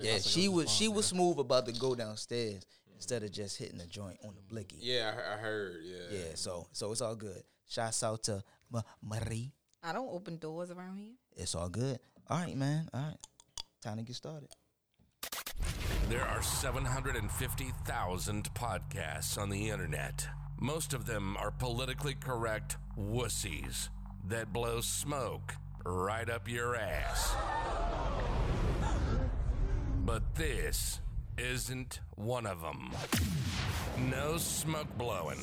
Yeah, she was she was smooth about to go downstairs instead of just hitting the joint on the blicky. Yeah, I, I heard. Yeah. Yeah, so so it's all good. Shouts out to Ma- Marie. I don't open doors around here. It's all good. All right, man. All right, time to get started. There are 750,000 podcasts on the internet. Most of them are politically correct wussies that blow smoke right up your ass. But this isn't one of them. No smoke blowing.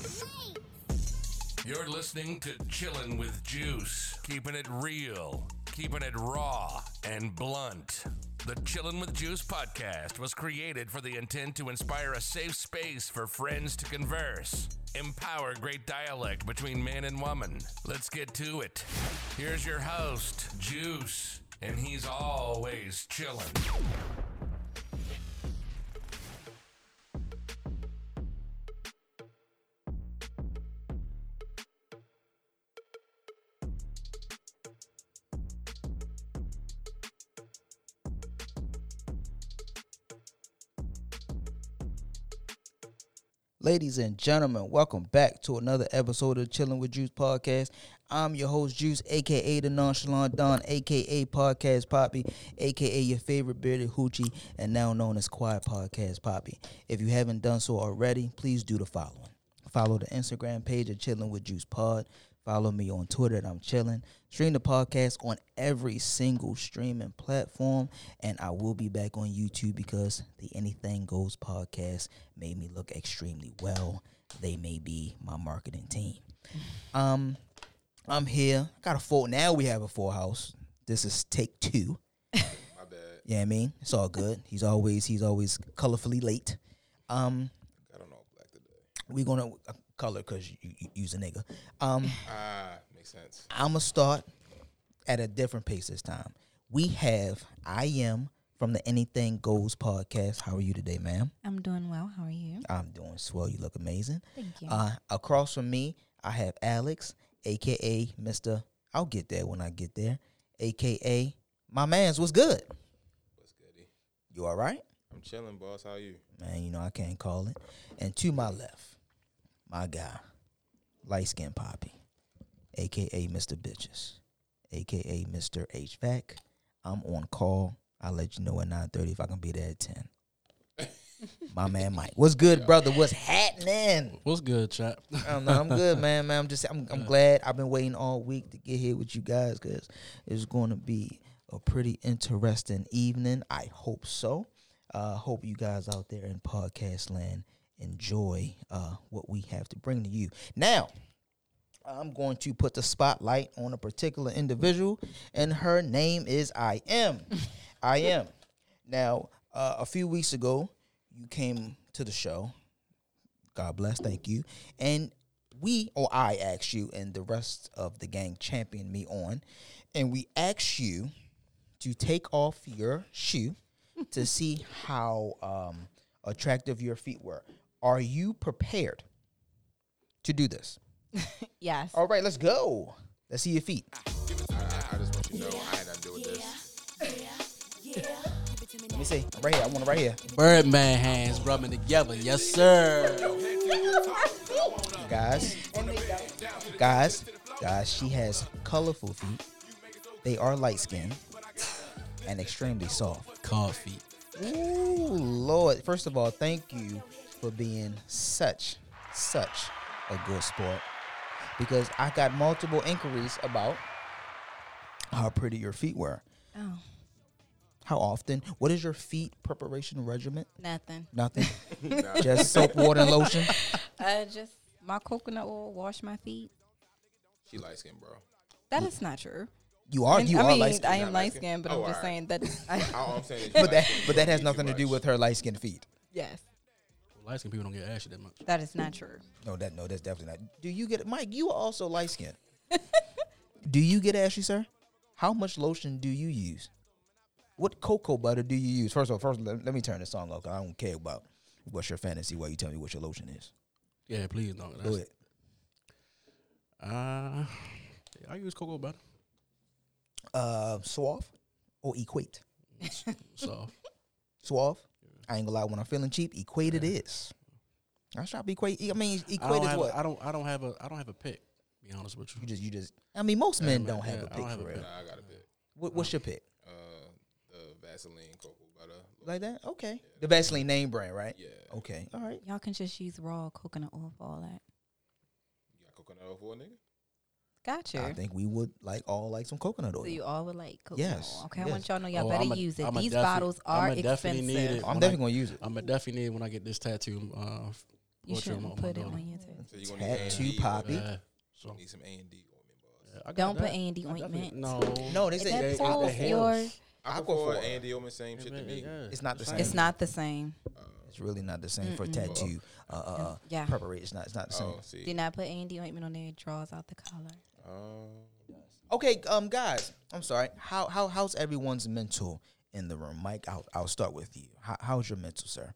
You're listening to Chillin' with Juice, keeping it real, keeping it raw and blunt. The Chillin' with Juice podcast was created for the intent to inspire a safe space for friends to converse, empower great dialect between man and woman. Let's get to it. Here's your host, Juice, and he's always chillin'. Ladies and gentlemen, welcome back to another episode of Chilling with Juice podcast. I'm your host, Juice, aka the Nonchalant Don, aka Podcast Poppy, aka your favorite bearded hoochie, and now known as Quiet Podcast Poppy. If you haven't done so already, please do the following. Follow the Instagram page of Chilling with Juice Pod. Follow me on Twitter I'm Chilling. Stream the podcast on every single streaming platform, and I will be back on YouTube because the Anything Goes podcast made me look extremely well. They may be my marketing team. Um, I'm here. Got a full. Now we have a full house. This is take two. My bad. Yeah, I mean it's all good. He's always he's always colorfully late. Um, I don't know black today. we gonna color because you, you use a nigga. Um. Ah, makes sense. I'm gonna start at a different pace this time. We have I am from the Anything Goes podcast. How are you today, ma'am? I'm doing well. How are you? I'm doing swell. You look amazing. Thank you. Uh, across from me, I have Alex, aka Mister. I'll get there when I get there. Aka my man's was good. What's goody? You all right, I'm chilling, boss. How you? man? You know I can't call it. And to my left, my guy, light skin Poppy, aka Mister Bitches, aka Mister HVAC. I'm on call. I'll let you know at 9:30 if I can be there at 10. My man Mike. What's good, brother? What's happening? What's good, chap? I don't know. I'm good, man. Man, I'm just I'm I'm glad I've been waiting all week to get here with you guys because it's going to be a pretty interesting evening. I hope so. Uh, hope you guys out there in podcast land enjoy uh, what we have to bring to you. Now, I'm going to put the spotlight on a particular individual, and her name is I am. I am. Now, uh, a few weeks ago, you came to the show. God bless, thank you. And we, or I asked you, and the rest of the gang championed me on, and we asked you to take off your shoe to see how um, attractive your feet were. Are you prepared to do this? yes. All right, let's go. Let's see your feet. I, I, I just want you to know I had to do with this. Let me see. Right here. I want it right here. Birdman hands rubbing together. Yes, sir. Guys, guys, guys, she has colorful feet. They are light skinned and extremely soft. Coffee. Ooh, Lord. First of all, thank you for being such, such a good sport. Because I got multiple inquiries about how pretty your feet were. Oh, How often? What is your feet preparation regimen? nothing. Nothing. Just soap, water, and lotion. Uh, just my coconut oil. Wash my feet. She light skinned, bro. That is not true. You are. And- You I are mean, light I am light light-skinned? but Oh, I'm just alright. saying that. I, All I'm saying is, But that, but that has you nothing to do with her light skinned feet. yes, Light skinned people don't get ashy that much. that is not true. No, that no, that's definitely not. Do you get Mike? You are also light skinned. do you get ashy, sir? How much lotion do you use? What cocoa butter do you use? First of all, first let, let me turn the song off. 'cause I don't care about what's your fantasy while you tell me what your lotion is. Yeah, please don't. Go That's, ahead. uh, I use cocoa butter. Uh, Suave or Equate? Soft. Suave. I ain't gonna lie. When I'm feeling cheap, equated is. I try to be equate. I mean, I don't equated have. what? A, I don't. I don't have a. I don't have a pick. Be honest with you. you just, you just. I mean, most men Yeah, don't have yeah, a I pick don't have for a real. pick. Nah, I got a bit. What, what's your pick? Uh, the Vaseline cocoa butter. Like that? Okay. The Vaseline name brand, right? Yeah. Okay. All right. Y'all can just use raw coconut oil for all that. You got coconut oil for a nigga? Got you. I think we would like all like some coconut oil. So you all would like coconut Yes, oil. Okay, I want y'all to know y'all Oh, better I'ma- use it. I'ma These defi- bottles are I'ma need expensive. it. I'm definitely I- gonna use it. I'm gonna definitely need it when I get this tattoo. Uh, You portrait shouldn't on put it on your too. So you gonna Tattoo A&D poppy. ointment. Yeah. So You need some A and D ointment, yeah, I Don't put that. A&D ointment. No. No, they say That they- pulls your. I go for- A and D ointment, same shit to me. It's not the same. It's not the same. It's really not the same for Mm-mm. tattoo. Uh, uh, uh, Yeah. preparation. It's not. It's not the same. Oh, see. Do not put A&D ointment on there. It draws out the color. Oh. Okay, um, guys, I'm sorry. How how how's everyone's mental in the room? Mike, I'll I'll start with you. How, how's your mental, sir?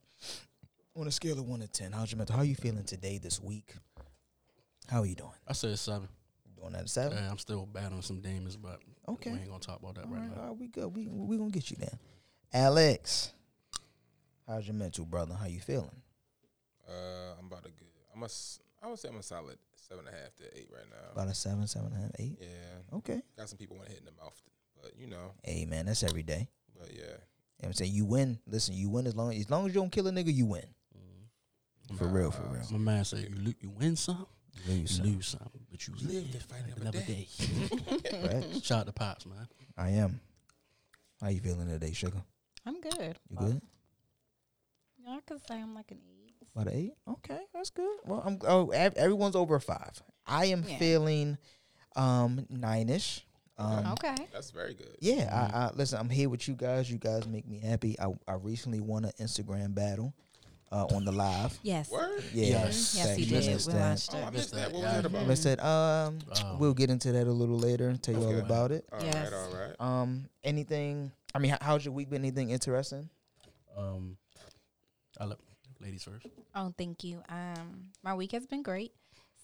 On a scale of one to ten, how's your mental? How are you feeling today, this week? How are you doing? I said seven. Doing that at seven? Yeah, I'm still battling some demons, but Okay. we ain't gonna talk about that All right right, now. all right, we good. We we gonna get you there. Alex, how's your mental, brother? How you feeling? Uh, I'm about to good. I'm a. s- I would say I'm a solid seven and a half to eight right now. About a seven, seven and a half, eight. Yeah. Okay. Got some people want to hit in the mouth, but you know. Hey man, that's every day. But yeah. You know what I'm saying you win. Listen, you win as long as long as you don't kill a nigga, you win. Mm-hmm. For real, for real. My man said, "You, you win some, Lose you some. lose some, but you Live live to fight another another day." Right? Shout out to pops, man. I am. How you feeling today, sugar? I'm good. You good? Yeah, I could say I'm like an eight. About an eight? Okay, that's good. Well, I'm. Oh, everyone's over five. I am Yeah. feeling um nine-ish. Um, Okay. That's very good. Yeah, I, I listen. I'm here with you guys. You guys make me happy. I I recently won an Instagram battle uh, on the live. Yes. Word. Yeah, Yes. Yes, thank you you. did. Missed We that. watched Oh, I missed that. What was Yeah. that about? Listen, um, Oh. we'll get into that a little later. and Tell you all about it. All Yes. right, all right. Um, anything? I mean, how's your week been? Anything interesting? Um, I let ladies first. Oh, thank you. Um, my week has been great.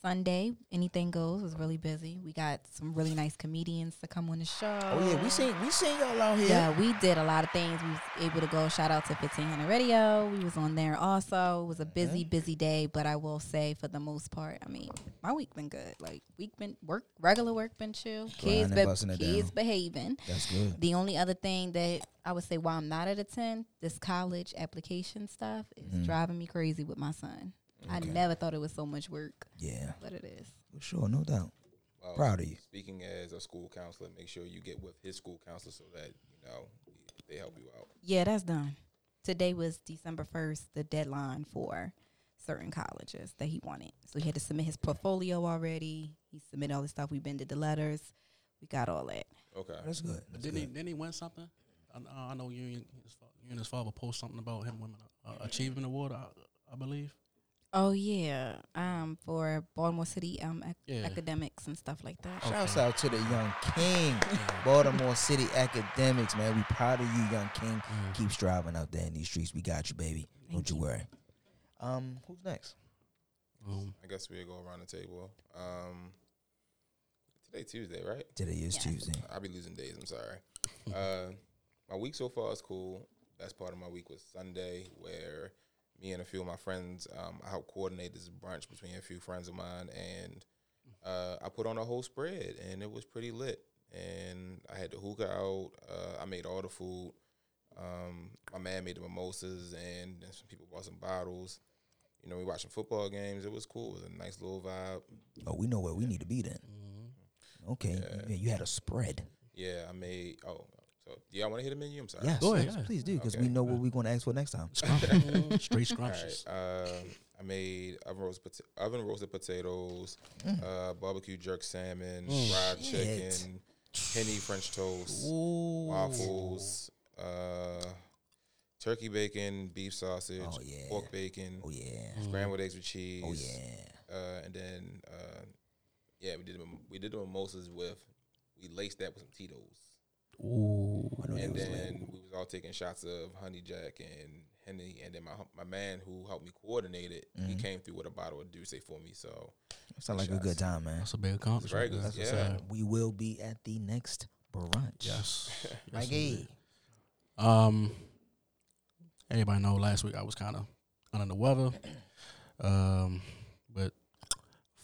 Sunday, anything goes. Was really busy. We got some really nice comedians to come on the show. Oh yeah, we seen we seen y'all out here. Yeah, we did a lot of things. We was able to go. Shout out to 1500 Radio. We was on there also. It was a busy, busy day, but I will say for the most part, I mean, my week been good. Like week been work, regular work been chill. Kids, be, kids behaving. That's good. The only other thing that I would say while I'm not at a 10, this college application stuff is Mhm. driving me crazy with my son. I never thought it was so much work, Yeah, but it is. for sure, no doubt. Well, Proud of you. Speaking as a school counselor, make sure you get with his school counselor so that you know they help you out. Yeah, that's done. Today was December 1st, the deadline for certain colleges that he wanted. So he had to submit his portfolio already. He submitted all the stuff. We been did the letters. We got all that. Okay. That's good. But That's didn't he? good. Didn't he win something? I, I- I know you and his, you and his father post something about him winning a uh, achievement award. I, I believe. Oh yeah, um, for Baltimore City um ac- Yeah. academics and stuff like that. Shouts out to the young king, Baltimore City Academics, man. We proud of you, young king. Mm. Keep striving out there in these streets. We got you, baby. Don't you you. worry. Um, who's next? Um, I guess we'll go around the table. Um, today Tuesday, right? Today is Yes. Tuesday. I'll be losing days. I'm sorry. uh, my week so far is cool. Best part of my week was Sunday, where me and a few of my friends um, I helped coordinate this brunch between a few friends of mine, and uh, I put on a whole spread, and it was pretty lit. And I had the hookah out. Uh, I made all the food. Um, my man made the mimosas, and then some people bought some bottles. You know, we watching football games. It was cool. It was a nice little vibe. Oh, we know where we need to be then. Okay, yeah. you had a spread. Yeah, I made. Oh, so do y'all want to hit a menu? I'm sorry. Yes, Go ahead, yes, yeah. please do, because Okay. we know what we're going to ask for next time. straight All right. scrumptious. Um, I made oven roasted, pota- oven roasted potatoes, uh, barbecue jerk salmon, fried Mm. Shit. chicken, penny French toast, Ooh. waffles, uh, turkey bacon, beef sausage, Oh, yeah. pork bacon, Oh yeah. scrambled eggs with cheese. Oh yeah. Uh, and then uh, yeah, we did the, we did the mimosas with we laced that with some Tito's. Ooh. I know and they was then we was all taking shots of honey jack and henny and then my my man who helped me coordinate it Mm-hmm. he came through with a bottle of D'ussé for me so Sound like a good time, man. That's a big accomplishment. very good, That's yeah. We will be at the next brunch. Yes. yes Mikey. indeed. um, everybody know last week I was kind of under the weather, um, but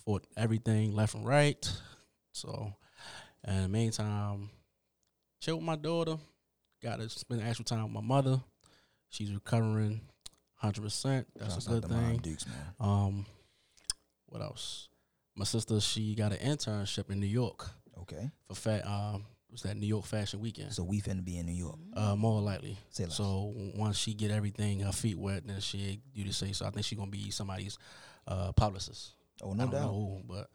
fought everything left and right. So, in the meantime, chill with my daughter. Got to spend actual time with my mother. She's recovering, hundred percent. That's a good thing. Dukes. Um, what else? My sister, she got an internship in New York Okay. for fat. Um, was that New York Fashion Weekend? So we finna be in New York. Uh, more likely. So once she get everything, her feet wet, then she do the same. So I think she gonna be somebody's uh, publicist. Oh, no doubt. know but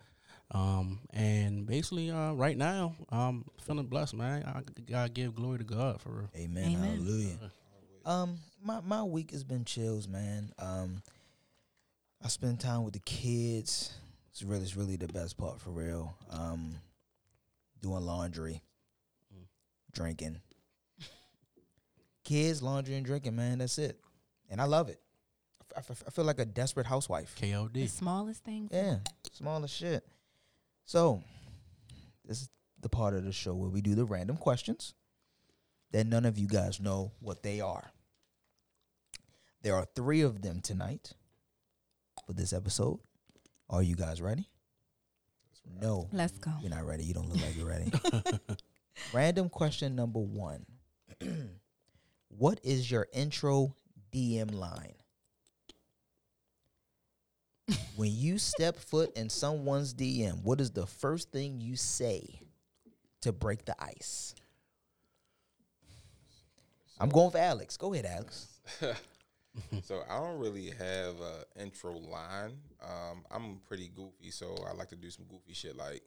um, and basically, uh, right now, I'm feeling blessed, man. I gotta give glory to God for real. Amen. Amen. Hallelujah. Um, my my week has been chills, man. Um, I spend time with the kids. It's really, it's really the best part for real. Um, doing laundry, Mm. drinking. Kids, laundry, and drinking, man. That's it, and I love it. I, f- I f- I feel like a desperate housewife. The KOD. smallest things. Yeah, smallest shit. So, this is the part of the show where we do the random questions that none of you guys know what they are. There are three of them tonight for this episode. Are you guys ready? No, Let's go. you're not ready. You don't look like you're ready. Random question number one What is your intro DM line? When you step foot in someone's DM, what is the first thing you say to break the ice? I'm going for Alex. Go ahead, Alex. so I don't really have a intro line. Um, I'm pretty goofy, so I like to do some goofy shit. Like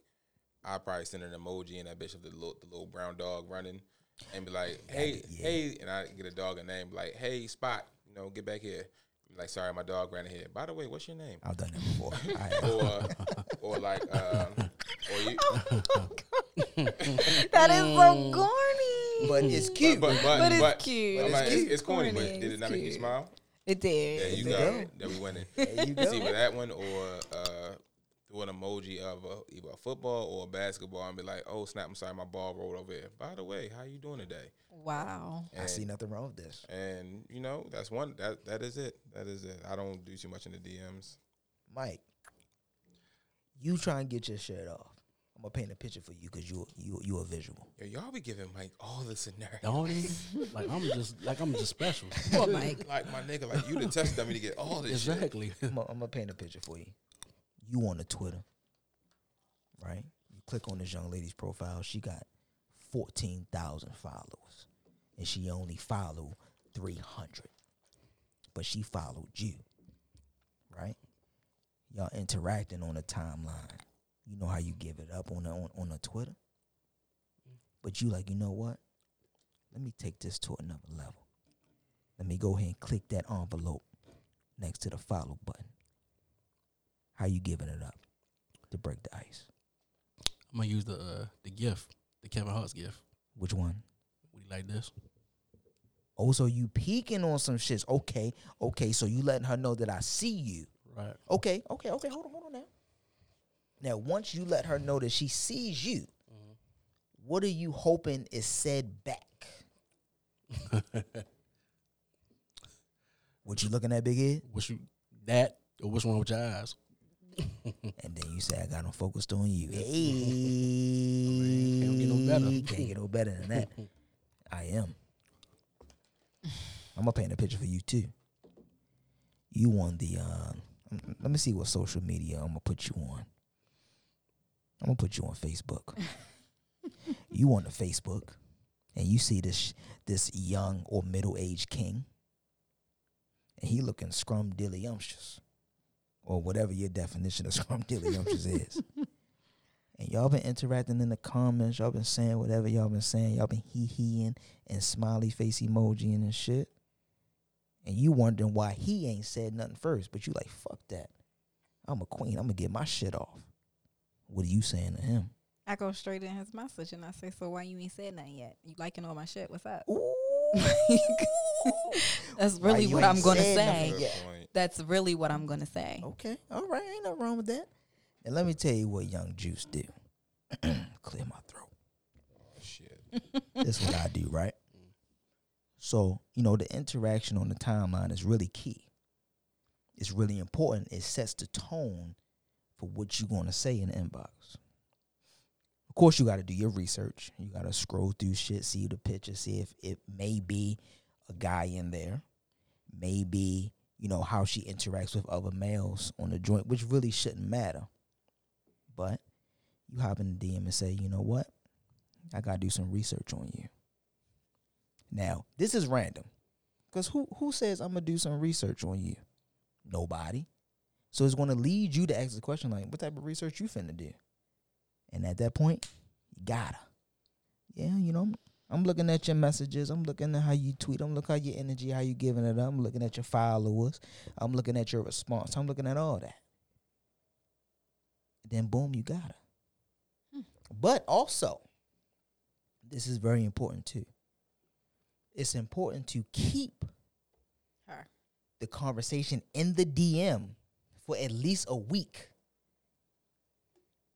I probably send an emoji and that bitch of the little, the little brown dog running, and be like, "Hey, Yeah. hey," and I get a dog a name like, "Hey, Spot, you know, get back here." Be Like, sorry, my dog ran ahead. By the way, what's your name? I've done that before. I. Or, or like, um, or you, That is so corny. but it's cute. but, but, But it's but- cute. but I'm It's like, cute. It's, it's corny, but did it it's not make you smile? It did. There you There go. you go. That we winning. there you go. It's either that one or uh, do an emoji of a, either a football or a basketball and be like, "Oh snap! I'm sorry, my ball rolled over here." By the way, how you doing today? Wow. I see nothing wrong with this. And you know, that's one. That that is it. That is it. I don't do too much in the DMs. Mike, you try and get your shirt off. I'm gonna paint a picture for you because you you you a visual. Yo, y'all be giving Mike all the scenarios. Don't he? Like I'm just like I'm just special. Poor Mike. Like my nigga, like you the test dummy to get all this shit. exactly. I'm gonna paint a picture for you. You on the Twitter, right? You click on this young lady's profile. She got fourteen thousand followers, and she only followed three hundred, but she followed you, right? Y'all interacting on the timeline. You know how you give it up on the on, on the Twitter, but you like, you know what? Let me take this to another level. Let me go ahead and click that envelope next to the follow button. How you giving it up to break the ice? I'm gonna use the uh, the gift, the Kevin Hart's gift. Which one? Would you like this? Oh, so you peeking on some shits. Okay, okay. So you letting her know that I see you. Right. Okay, okay, okay. Hold on, hold on now. Now, once you let her know that she sees you, what are you hoping is said back? what you looking at, Big Ed? Which you that or what's wrong with your eyes? And then you say, I got them focused on you. Hey, can't get no better. Can't get no better than that. I am. I'm gonna paint a picture for you too. You on the uh, let me see what social media I'm gonna put you on. I'm gonna put you on Facebook. you on the Facebook, and you see this this young or middle aged king, and he looking scrum dillyumptious, or whatever your definition of scrum dillyumptious is. And y'all been interacting in the comments. Y'all been saying whatever y'all been saying. Y'all been hee heeing and smiley face emoji and shit. And you wondering why he ain't said nothing first, but you like fuck that. I'm a queen. I'm gonna get my shit off. What are you saying to him? I go straight in his message and I say, "So why you ain't said nothing yet? You liking all my shit? What's up?" Ooh. That's really what I'm gonna say. nothing Good yet? point. That's really what I'm gonna say. Okay, all right, ain't nothing wrong with that. And let me tell you what Young Juice do. Clear my throat. Shit. This is what I do, right? So, you know, the interaction on the timeline is really key. It's really important. It sets the tone for what you're going to say in the inbox. Of course, you got to do your research. You got to scroll through shit, see the picture, see if it may be a guy in there, maybe, you know, how she interacts with other males on the joint, which really shouldn't matter. But you hop in the DM and say, you know what? I got to do some research on you. Now, this is random. Because who, who says I'm to do some research on you? Nobody. So it's to lead you to ask the question like, what type of research you finna do? And at that point, you gotta. Yeah, you know, I'm looking at your messages. I'm looking at how you tweet. I'm looking at your energy, how you giving it up. I'm looking at your followers. I'm looking at your response. I'm looking at all that. Then boom, you got her. Hmm. But also, this is very important too. It's important to keep Her. the conversation in the DM for at least a week.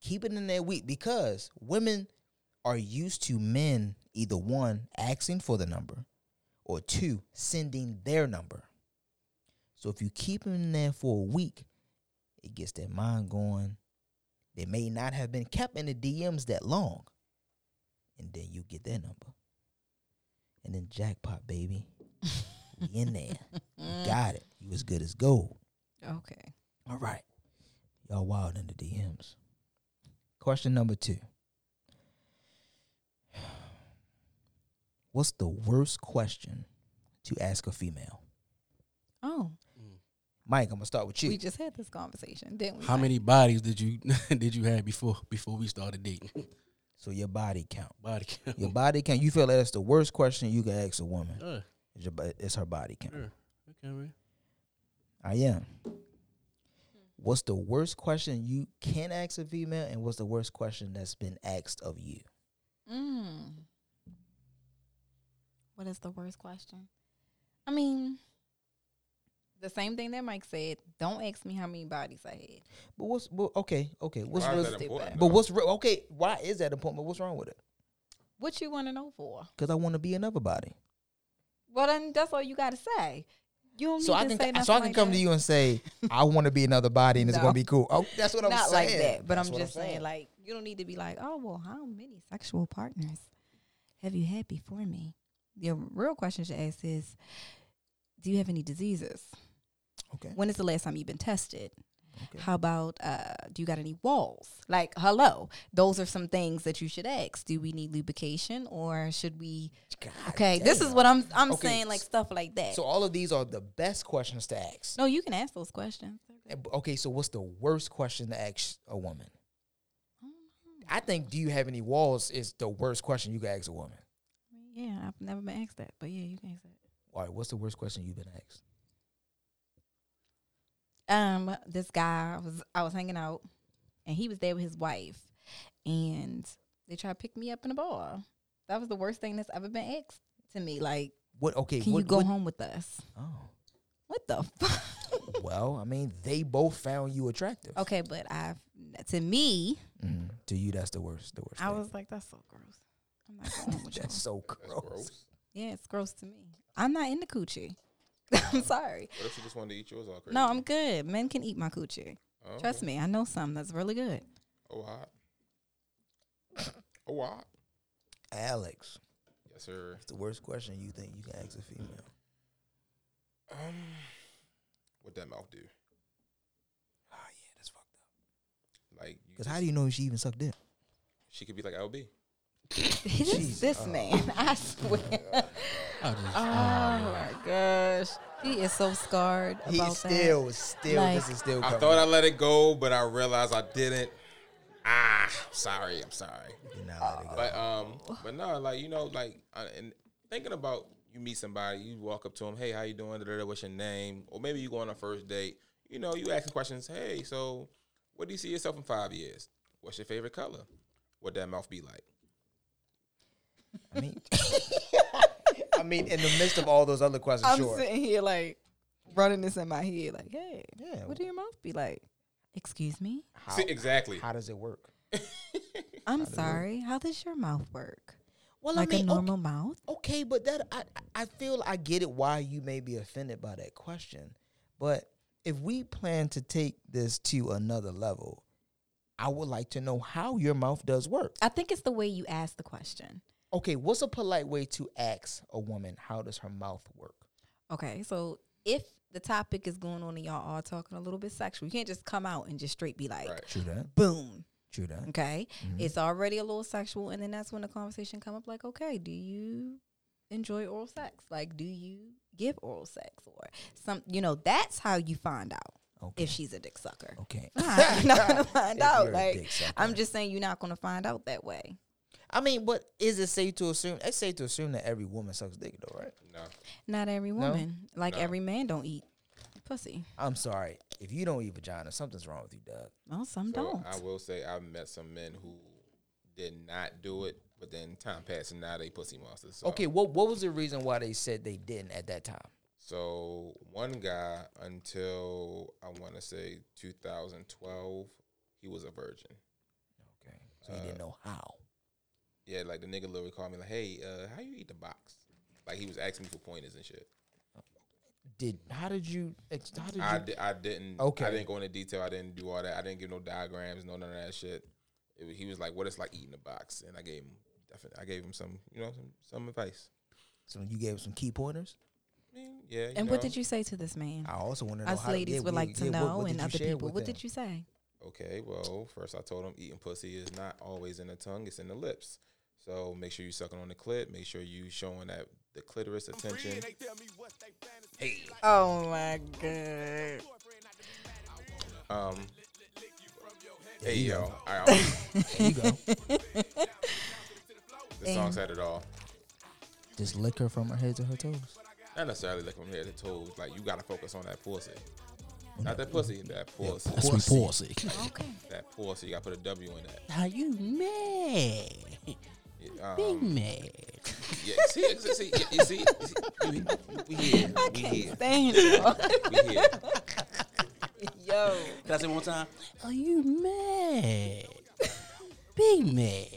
Keep it in that week because women are used to men either one asking for the number or two sending their number. So if you keep them in there for a week, it gets their mind going. They may not have been kept in the DMs that long. And then you get their number. And then jackpot, baby. we in there. You got it. You as good as gold. Okay. All right. Y'all wild in the DMs. Question number two. What's the worst question to ask a female? Oh, Mike, I'm gonna start with you. we just had this conversation, didn't we? How Mike? many bodies did you did you have before before we started dating? so your body count. Body count. Your body count. You feel like that's the worst question you can ask a woman. Uh, Is your, it's her body count. sure. Okay, man. I am. What's the worst question you can ask a female, and what's the worst question that's been asked of you? Mm. What is the worst question? I mean, the same thing that Mike said. Don't ask me how many bodies I had. But what's well, okay? Okay, what's Why real? stupid. important? But what's real? Okay, why is that important? But what's wrong with it? What you want to know for? Because I want to be another body. Well, then that's all you got to say. You don't So need I to can say so I can like come that. to you and say I want to be another body and it's gonna be cool. Oh, that's what I'm Not saying. like that, but That's I'm what just saying, like, you don't need to be like, oh, well, how many sexual partners have you had before me? Your real question to ask is, do you have any diseases? okay, When is the last time you've been tested? Okay. How about uh, do you got any walls? Like, hello, those are some things that you should ask. Do we need lubrication or should we? God Okay, this is what I'm I'm Okay, saying, like stuff like that. So all of these are the best questions to ask. no, you can ask those questions. Okay, so what's the worst question to ask a woman? I think do you have any walls is the worst question you can ask a woman. Yeah, I've never been asked that, but yeah, you can ask that. All right, what's the worst question you've been asked? um this guy was I was hanging out and he was there with his wife and they tried to pick me up in a bar. That was the worst thing that's ever been asked to me. Like, What? Okay, can what, you go what- home with us? Oh, What the fuck? well, I mean, they both found you attractive. okay, but I've to me, Mhm. To you, that's the worst. The worst. I thing. was like, that's so gross. I'm not going home with you. That's so That's gross. gross. Yeah, it's gross to me. I'm not into coochie. I'm sorry. What if she just wanted to eat yours all crazy? No, I'm good. Men can eat my coochie. Oh, Trust okay. me, I know some that's really good. Oh, hot. Oh, hot. Alex, Yes, sir. it's the worst question you think you can ask a female. Um, what that mouth do? Ah, yeah, that's fucked up. Like, Because how do you know she even sucked dick? she could be like LB. This this man, I swear. I Oh my gosh, he is so scarred about He that. still, still, Like- this is still I coming. thought I let it go, but I realized I didn't. Ah, sorry. I'm sorry. Did not let it go. But um, but no, like you know, like uh, and thinking about you meet somebody, you walk up to them, hey, how you doing? Da-da-da, What's your name? Or maybe you go on a first date. You know, you asking questions. Hey, so what do you see yourself in five years? What's your favorite color? What that mouth be like? I mean, I mean, in the midst of all those other questions, I'm sure. sitting here like running this in my head, like, hey, Yeah. what do your mouth be like? Excuse me, How, See, exactly. how does it work? I'm sorry. How does your mouth work? Well, like I mean, a normal mouth. Okay, but that I I feel I get it why you may be offended by that question. But if we plan to take this to another level, I would like to know how your mouth does work. I think it's the way you ask the question. Okay, what's a polite way to ask a woman how does her mouth work? Okay, so if the topic is going on and y'all are talking a little bit sexual, you can't just come out and just straight be like, Right. True that. boom. True that. Okay, Mhm. it's already a little sexual, and then that's when the conversation come up. Like, okay, do you enjoy oral sex? Like, do you give oral sex or some? You know, that's how you find out Okay. if she's a dick sucker. okay. you're not gonna find If out. Like. I'm just saying, you're not gonna find out that way. I mean, but is it safe to assume? It's safe to assume that every woman sucks dick, though, right? No. Not every No? woman, like No. every man, don't eat pussy. I'm sorry. If you don't eat vagina, something's wrong with you, Doug. Well, some So don't. I will say I've met some men who did not do it, but then time passed and now they pussy monsters. So, Okay, what what was the reason why they said they didn't at that time? So one guy until I want to say 2012, he was a virgin. Okay, so he didn't uh, know how. Yeah, like the nigga literally called me like, "Hey, uh, how you eat the box?" Like he was asking me for pointers and shit. Did how did you? ex- How did you? I, di- I didn't. Okay. I didn't go into detail. I didn't do all that. I didn't give no diagrams, no none of that shit. It, wa- he was like, "What it's like eating a box," and I gave him. definitely- I gave him some, you know, some some advice. so you gave him some key pointers. I mean, yeah. You and know, what did you say to this man? I also want to know Us how ladies yeah, would yeah, like to yeah, what- know, what did and you other share people. with What them? did you say? Okay, well, first I told him eating pussy is not always in the tongue; it's in the lips. So make sure you sucking on the clit. Make sure you showing that the clitoris attention. Hey, Oh my god! um, hey yo, all right, There you go. the song said it all. Just lick her from her head to her toes. Not necessarily like from her head to toes. Like you gotta focus on that pussy, not that pussy, that pussy, That's sweet Pussy. pussy. Okay. that pussy. You gotta put a W in that. How you mad? Yeah, Big Um, mad. yeah, see, see, see, yeah, you see, you see, we, we here, I we can't here, stand y'all. we here. Yo. Can I say one time? Are you mad? Big mad.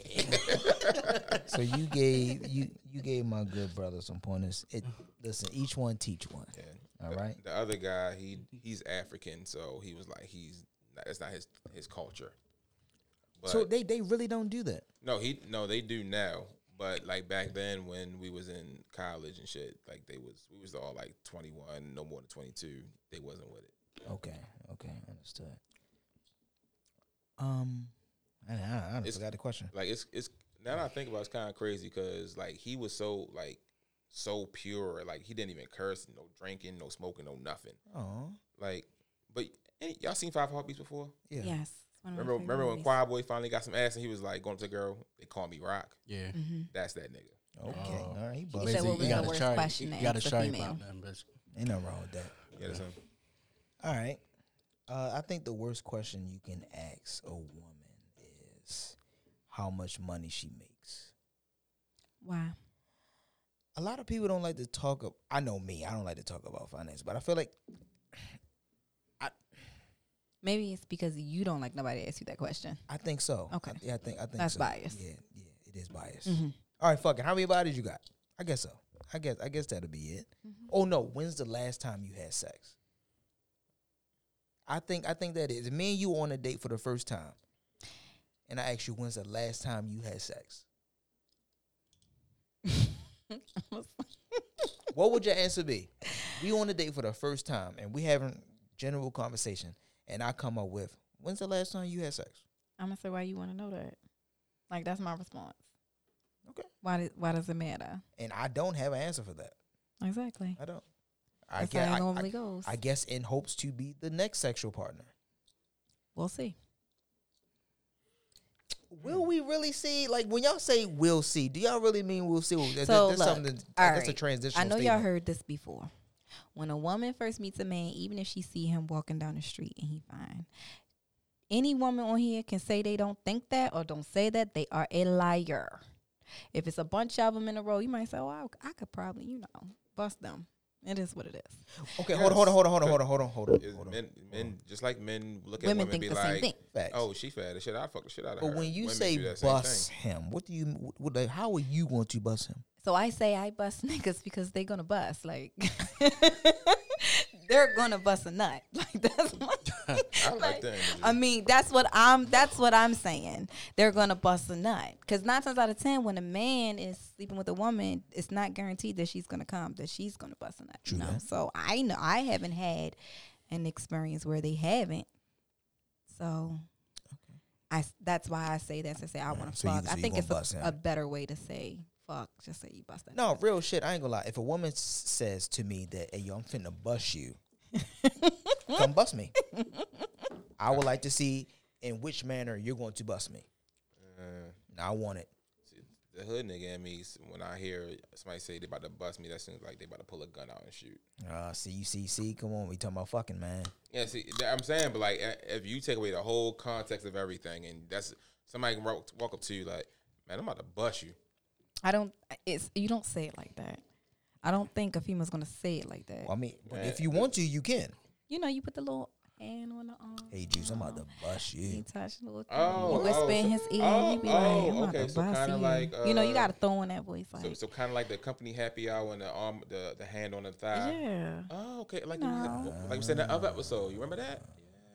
So you gave you you gave my good brother some pointers. It listen, each one teach one. Yeah. All the, right. The other guy, he he's African, so he was like, he's it's not his his culture. But so they they really don't do that. no, he no, they do now. But like back then, when we was in college and shit, like they was we was all like twenty one, no more than twenty two. They wasn't with it. Okay. Okay. Understood. Um, I, I, I forgot the question. Like it's it's now that I think about, it, it's kind of crazy because like he was so like so pure, like he didn't even curse, no drinking, no smoking, no nothing. Oh, Like, but any, y'all seen Five Heartbeats before? yeah. Yes. one Remember, favorite remember when movies. Choir Boy finally got some ass and he was like going to the girl, they call me Rock. Yeah. Mhm. That's that nigga. Okay. Oh. All right. He He buzzed. said what was you the gotta worst try, question you to gotta a try female? about them, bitch. Ain't nothing wrong with that. Yeah, that's him. All right. Uh, I think the worst question you can ask a woman is how much money she makes. Why? A lot of people don't like to talk. Of, I know me. I don't like to talk about finance, but I feel like I. Maybe it's because you don't like nobody to ask you that question. I think so. Okay. I, yeah, I think I think That's so. biased. Yeah, yeah, it is biased. Mhm. All right, fuck it. How many bodies you got? I guess so. I guess I guess that'll be it. Mm-hmm. Oh no, when's the last time you had sex? I think I think that is. Me and you on a date for the first time, and I ask you when's the last time you had sex, what would your answer be? We on a date for the first time, and we having general conversation, and I come up with when's the last time you had sex? I'm gonna say why you want to know that. Like that's my response. Okay. Why? Did, why does it matter? And I don't have an answer for that. Exactly. I don't. I That's guess, how it normally I, goes. I guess in hopes to be the next sexual partner. we'll see. Will we really see? Like when y'all say we'll see, do y'all really mean we'll see? That- So, that's look, something. That, that's a transition. I know y'all heard this before. When a woman first meets a man, even if she see him walking down the street and he fine, any woman on here can say they don't think that or don't say that they are a liar. If it's a bunch of them in a row, you might say, "Oh, I, I could probably, you know, bust them." It is what it is. Okay, hold on, hold on, hold on, hold on, hold on, hold on, hold on. Hold on. men, men, just like men look at Women women, think be the same like, thing. "Oh, she fat. The shit, I fuck the shit out of But her." when you Women say do that same bust him, what do you? What, like, how are you going to bust him? So I say I bust niggas because they gonna bust. Like they're gonna bust a nut. Like that's my I like like, that. energy. I mean, that's what I'm. That's what I'm saying. They're gonna bust a nut because nine times out of ten, when a man is sleeping with a woman, it's not guaranteed that she's gonna come. That she's gonna bust a nut. True you know. that. So I know I haven't had an experience where they haven't. So. I, that's why I say that to say I want to fuck. I think it's a, a better way to say fuck. Just say you bust a nut. No, real shit. I ain't gonna lie. If a woman s- says to me that, "Hey, yo, I'm finna bust you," come bust me. I would like to see in which manner you're going to bust me. Uh, I want it. see, the hood nigga in me, s- when I hear somebody say they about to bust me, that seems like they about to pull a gun out and shoot. Uh, see, you see, see, come on, we talking about fucking man. Yeah, see, that I'm saying, but like, if you take away the whole context of everything, and that's somebody can walk, walk up to you like, "Man, I'm about to bust you." I don't. It's you don't say it like that. I don't think a female's gonna say it like that. Well, I mean, but if you want to, you can. You know, you put the little hand on the arm. Hey, Juice, I'm about to bust You you. touch the little thing. Oh, you whisper oh, in so- his ear. oh, you be like, oh, I'm about to so bust kinda you. like, you know, you uh, gotta throw in that voice like, So, so kind of like the company happy hour and the arm, the the hand on the thigh. yeah. Oh, okay. Like No. like we said in the other episode. You remember that?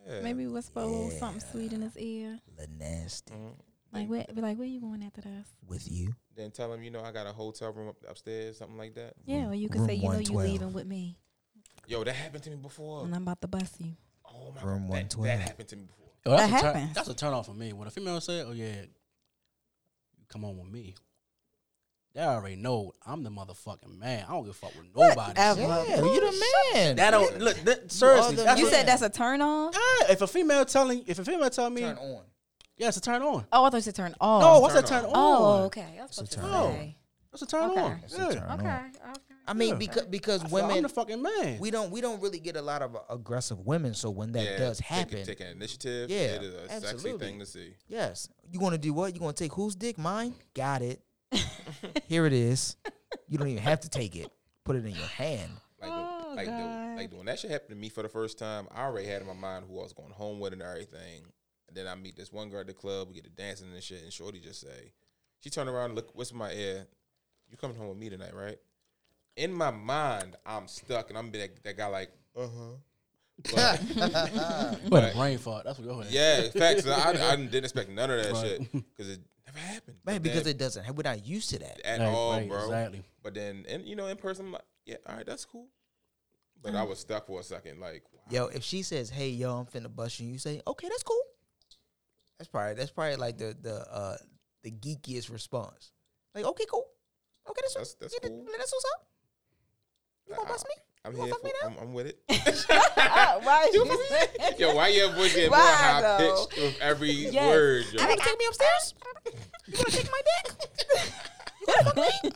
Yeah. Maybe whisper a little something sweet in his ear. The nasty Mhm. Like, where, be like, where you going after this? with you. Then tell him, you know, I got a hotel room up, upstairs, something like that. Yeah, or you can room say, you know, you 112. leaving with me, Yo, that happened to me before. and I'm about to bust you. Oh my Room god, that, 112. that happened to me before. Yo, that's That a turn, happens. that's a turn off for me. When a female say, "Oh yeah, come on with me," they already know I'm the motherfucking man. I don't give a fuck with nobody. Whatever. Yeah, you the man. That don't look. That, seriously, You said that's a turn on? Ah, if a female telling, if a female tell me, turn on. Yeah, it's a turn on. Oh, I thought you said turn off. No, what's a turn turn on? Oh, okay. I was It's a supposed turn on. That's a turn Okay. on. Yeah. turn. Okay. okay. I mean, Yeah. because because I feel I'm women the fucking man. we don't we don't really get a lot of aggressive women. So when that yeah, does take- happen, Taking initiative. Yeah, It is a sexy absolutely. thing to see. yes, you want to do what? You want to take whose dick? Mine. Got it. Here it is. You don't even have to take it. Put it in your hand. Like, Oh, the, like, the, God. like when that shit happened to me for the first time, I already had in my mind who I was going home with and everything. And then I meet this one girl at the club, we get to dancing and shit, and Shorty just say, she turned around and look, what's in my ear, "You coming home with me tonight, right?" In my mind, I'm stuck, and I'm that, that guy like, uh huh. But, What a brain fart. That's what you're yeah, facts. I, I didn't expect none of that Right. shit because it never happened. Man, because then- it doesn't. We're not used to that. at Right, all, right, bro. exactly. But then, and you know, in person, I'm like, yeah, all right, that's cool. But I was stuck for a second, like, wow. Yo, if she says, "Hey, yo, I'm finna bust you," you say, "Okay, that's cool." That's probably that's probably like the the uh the geekiest response. Like, okay, cool. Okay, that's That's- that's yeah, cool. That's what's up. You gonna bust me? I'm You here fuck for. me now? I'm, I'm with it. Why Uh, yo, why your voice getting more high though? pitched with every Yes. word? Yo. You wanna take me upstairs? you wanna take my dick?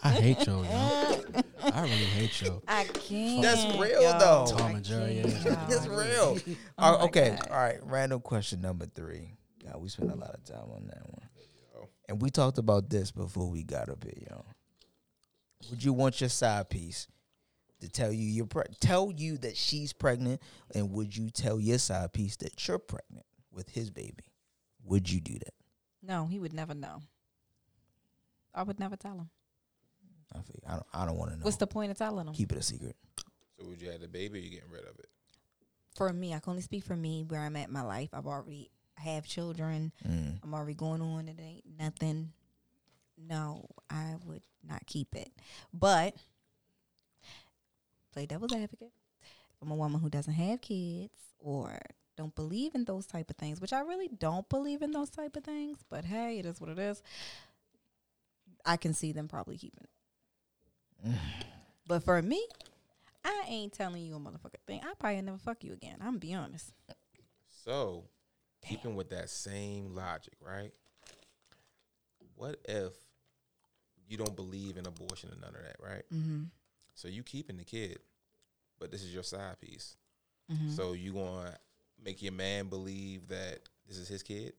I hate you, yo. I really hate you. I can't. That's real, yo. though. Tom and Jerry, can't, yeah. That's real. Oh okay, God. all right. Random question number three. God, we spent a lot of time on that one, and we talked about this before we got up here, yo. Would you want your side piece to tell you you're pre- tell you that she's pregnant, and would you tell your side piece that you're pregnant with his baby? Would you do that? No, he would never know. I would never tell him. I feel, I don't. I don't want to know. What's the point of telling him? Keep it a secret. So would you have the baby? or You getting rid of it? For me, I can only speak for me where I'm at in my life. I've already have children. Mm. I'm already going on. It ain't nothing. No, I would not keep it. But play devil's advocate. I'm a woman who doesn't have kids or don't believe in those type of things, which I really don't believe in those type of things, but hey, it is what it is. I can see them probably keeping it. But for me, I ain't telling you a motherfucking thing. I probably never fuck you again. I'm gonna be honest. So, keeping with that same logic, right? What if you don't believe in abortion and none of that, right? Mm-hmm. So you keeping the kid, but this is your side piece. Mm-hmm. So you gonna make your man believe that this is his kid?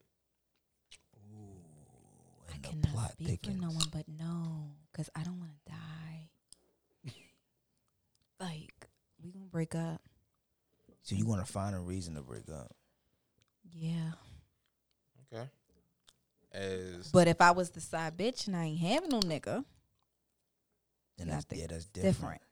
I cannot plot speak for no one but no, because I don't want to die. like we gonna break up. So you want to find a reason to break up? Yeah. Okay. As But if I was the side bitch and I ain't having no nigga, Then Yeah, I that's think yeah, that's different. different.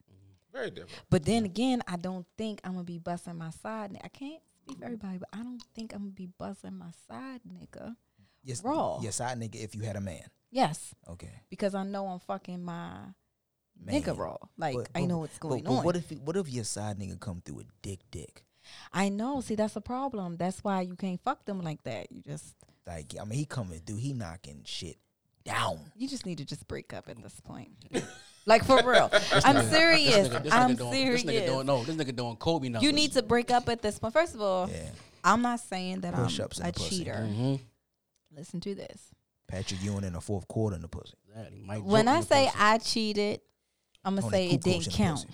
very different. But then again, I don't think I'm gonna be busting my side. ni- I can't speak for everybody, but I don't think I'm gonna be busting my side nigga. Yes, Raw. Yes, side nigga. If you had a man, Yes, okay. because I know I'm fucking my Man. nigga raw. Like But- I know what's But, going but on. what if what if your side nigga come through with dick dick? I know. See, that's a problem. That's why you can't fuck them like that. You just Like I mean, he coming through. He knocking shit down. you just need to just break up at this point. like for real. I'm serious. This nigga, this I'm nigga doing, serious. This nigga doing no. This nigga doing Kobe numbers. you need to break up at this point. First of all, Yeah. I'm not saying that Push-ups I'm a cheater. Mm-hmm. Listen to this. Patrick Ewing in the fourth quarter in the pussy. When I say I cheated, I'm gonna Tony say it didn't count.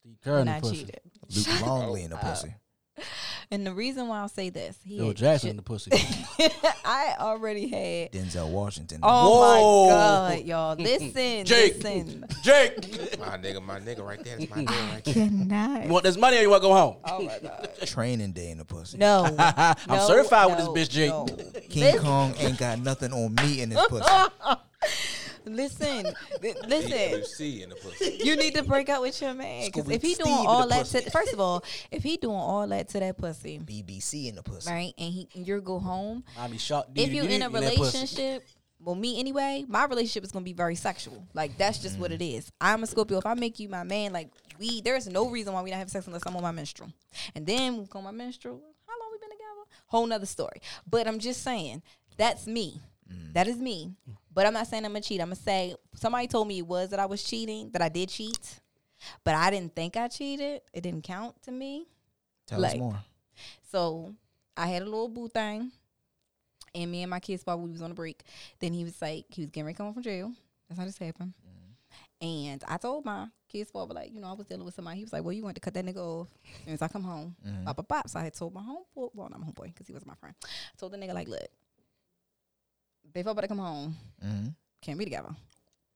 Steve Kerr in when the I pussy. cheated. Luc Longley in the pussy. And the reason why I'll say this, he Phil had Jackson in the pussy. I already had. Denzel Washington. Oh Whoa. my god, y'all! Listen, Jake. listen. Jake, My nigga, my nigga, right there. That's my nigga right there. Cannot. you want this money or you want to go home? Oh my god. Training day in the pussy. No. I'm no, certified with this bitch, Jake. no. King Listen. Kong ain't got nothing on me in this pussy. Listen, li- listen. C in the pussy. You need to break up with your man because if he doing Steve in all the that, pussy. to, first of all, if he doing all that to that pussy, BBC in the pussy. right, and he you go home, I be shot. if you're in a relationship, well, me anyway, my relationship is gonna be very sexual. Like that's just what mm. it is. I'm a Scorpio. If I make you my man, like we, there's no reason why we don't have sex unless I'm on my menstrual. And then we go on my menstrual, how long we been together? Whole nother story. But I'm just saying that's me. Mm. That is me. But I'm not saying I'm a cheat. I'm gonna say somebody told me it was that I was cheating, that I did cheat, but I didn't think I cheated. It didn't count to me. Tell Like- us more. So I had a little boo thing, and me and my kids while we was on a break. Then he was like, he was getting ready to come home from jail. That's how this happened. And I told my kids father, like, you know, I was dealing with somebody. He was like, well, you want to cut that nigga off as soon as I come home. Mm-hmm. Bop, bop, bop. So I had told my homeboy, well, not my homeboy, because he was my friend. I told the nigga, like, look, before I come home, Mm-hmm. can't be together.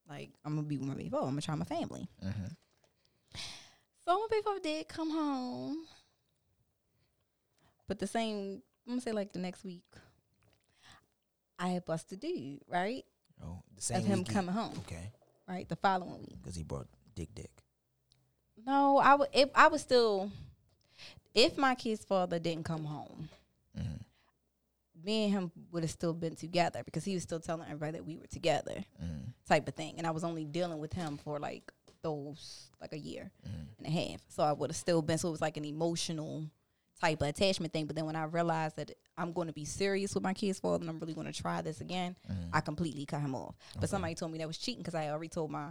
Like, I'm to be with my baby. I'm to try my family. Mm-hmm. So my father did come home. But the same, I'm gonna say like the next week, I had busted dude, right? Oh, the same Of him week he- coming home, Okay, right? The following week. because he brought dick dick. No, I would. If I was still, if my kid's father didn't come home, Mm-hmm. Me and him would have still been together because he was still telling everybody that we were together, Mm-hmm. type of thing. And I was only dealing with him for like those like a year Mm-hmm. and a half. So I would have still been. So it was like an emotional type of attachment thing. But then when I realized that I'm going to be serious with my kid's father and I'm really going to try this again, Mm-hmm. I completely cut him off. But somebody told me that was cheating because I already told my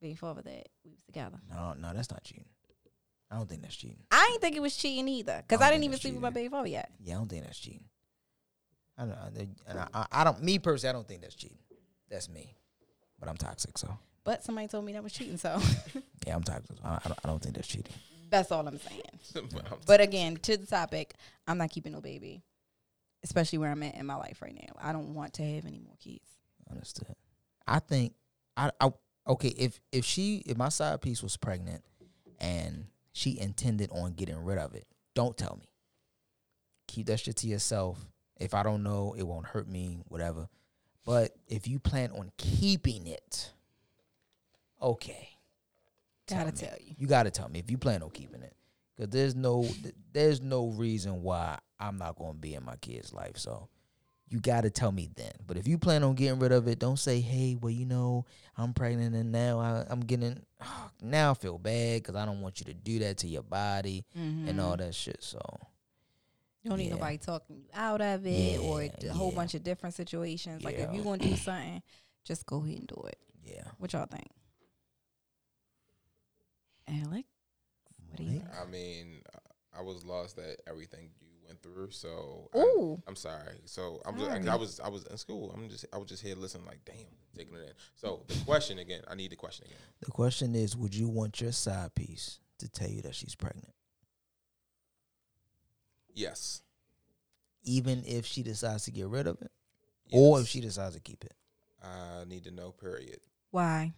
baby father that we was together. No, no, that's not cheating. I don't think that's cheating. I didn't think it was cheating either because I I, didn't even sleep with my baby father yet. Yeah, I don't think that's cheating. I don't. I, and I, I, I don't. Me personally, I don't think that's cheating. That's me. But I'm toxic, so But somebody told me that was cheating, so yeah, I'm toxic. I, I, don't, I don't think that's cheating. that's all I'm saying. But I'm But again, to the topic, I'm not keeping no baby, especially where I'm at in my life right now. I don't want to have any more kids. Understood. I think I, I okay if if she if my side piece was pregnant and she intended on getting rid of it, don't tell me. Keep that shit to yourself. If I don't know, it won't hurt me, whatever. But if you plan on keeping it, okay. Gotta me. tell you. You gotta tell me if you plan on keeping it, because there's no there's no reason why I'm not gonna be in my kid's life. So you gotta tell me then. But if you plan on getting rid of it, don't say, "Hey, well, you know, I'm pregnant and now I, I'm getting now I feel bad because I don't want you to do that to your body and mm-hmm. all that shit." So You don't need Yeah. nobody talking you out of it or Yeah, a whole bunch of different situations. Like if Yeah. you gonna do something, just go ahead and do it. yeah, What y'all think? Alex, what do you think? I mean, I was lost at everything you went through, so I- Ooh. I'm sorry. So I'm just, Sorry. I was I was in school. I'm just I was just here listening, like damn, taking it in. So the question again, I need the question again. the question is, would you want your side piece to tell you that she's pregnant, Yes. even if she decides to get rid of it, or if she decides to keep it? I need to know. Period. Why?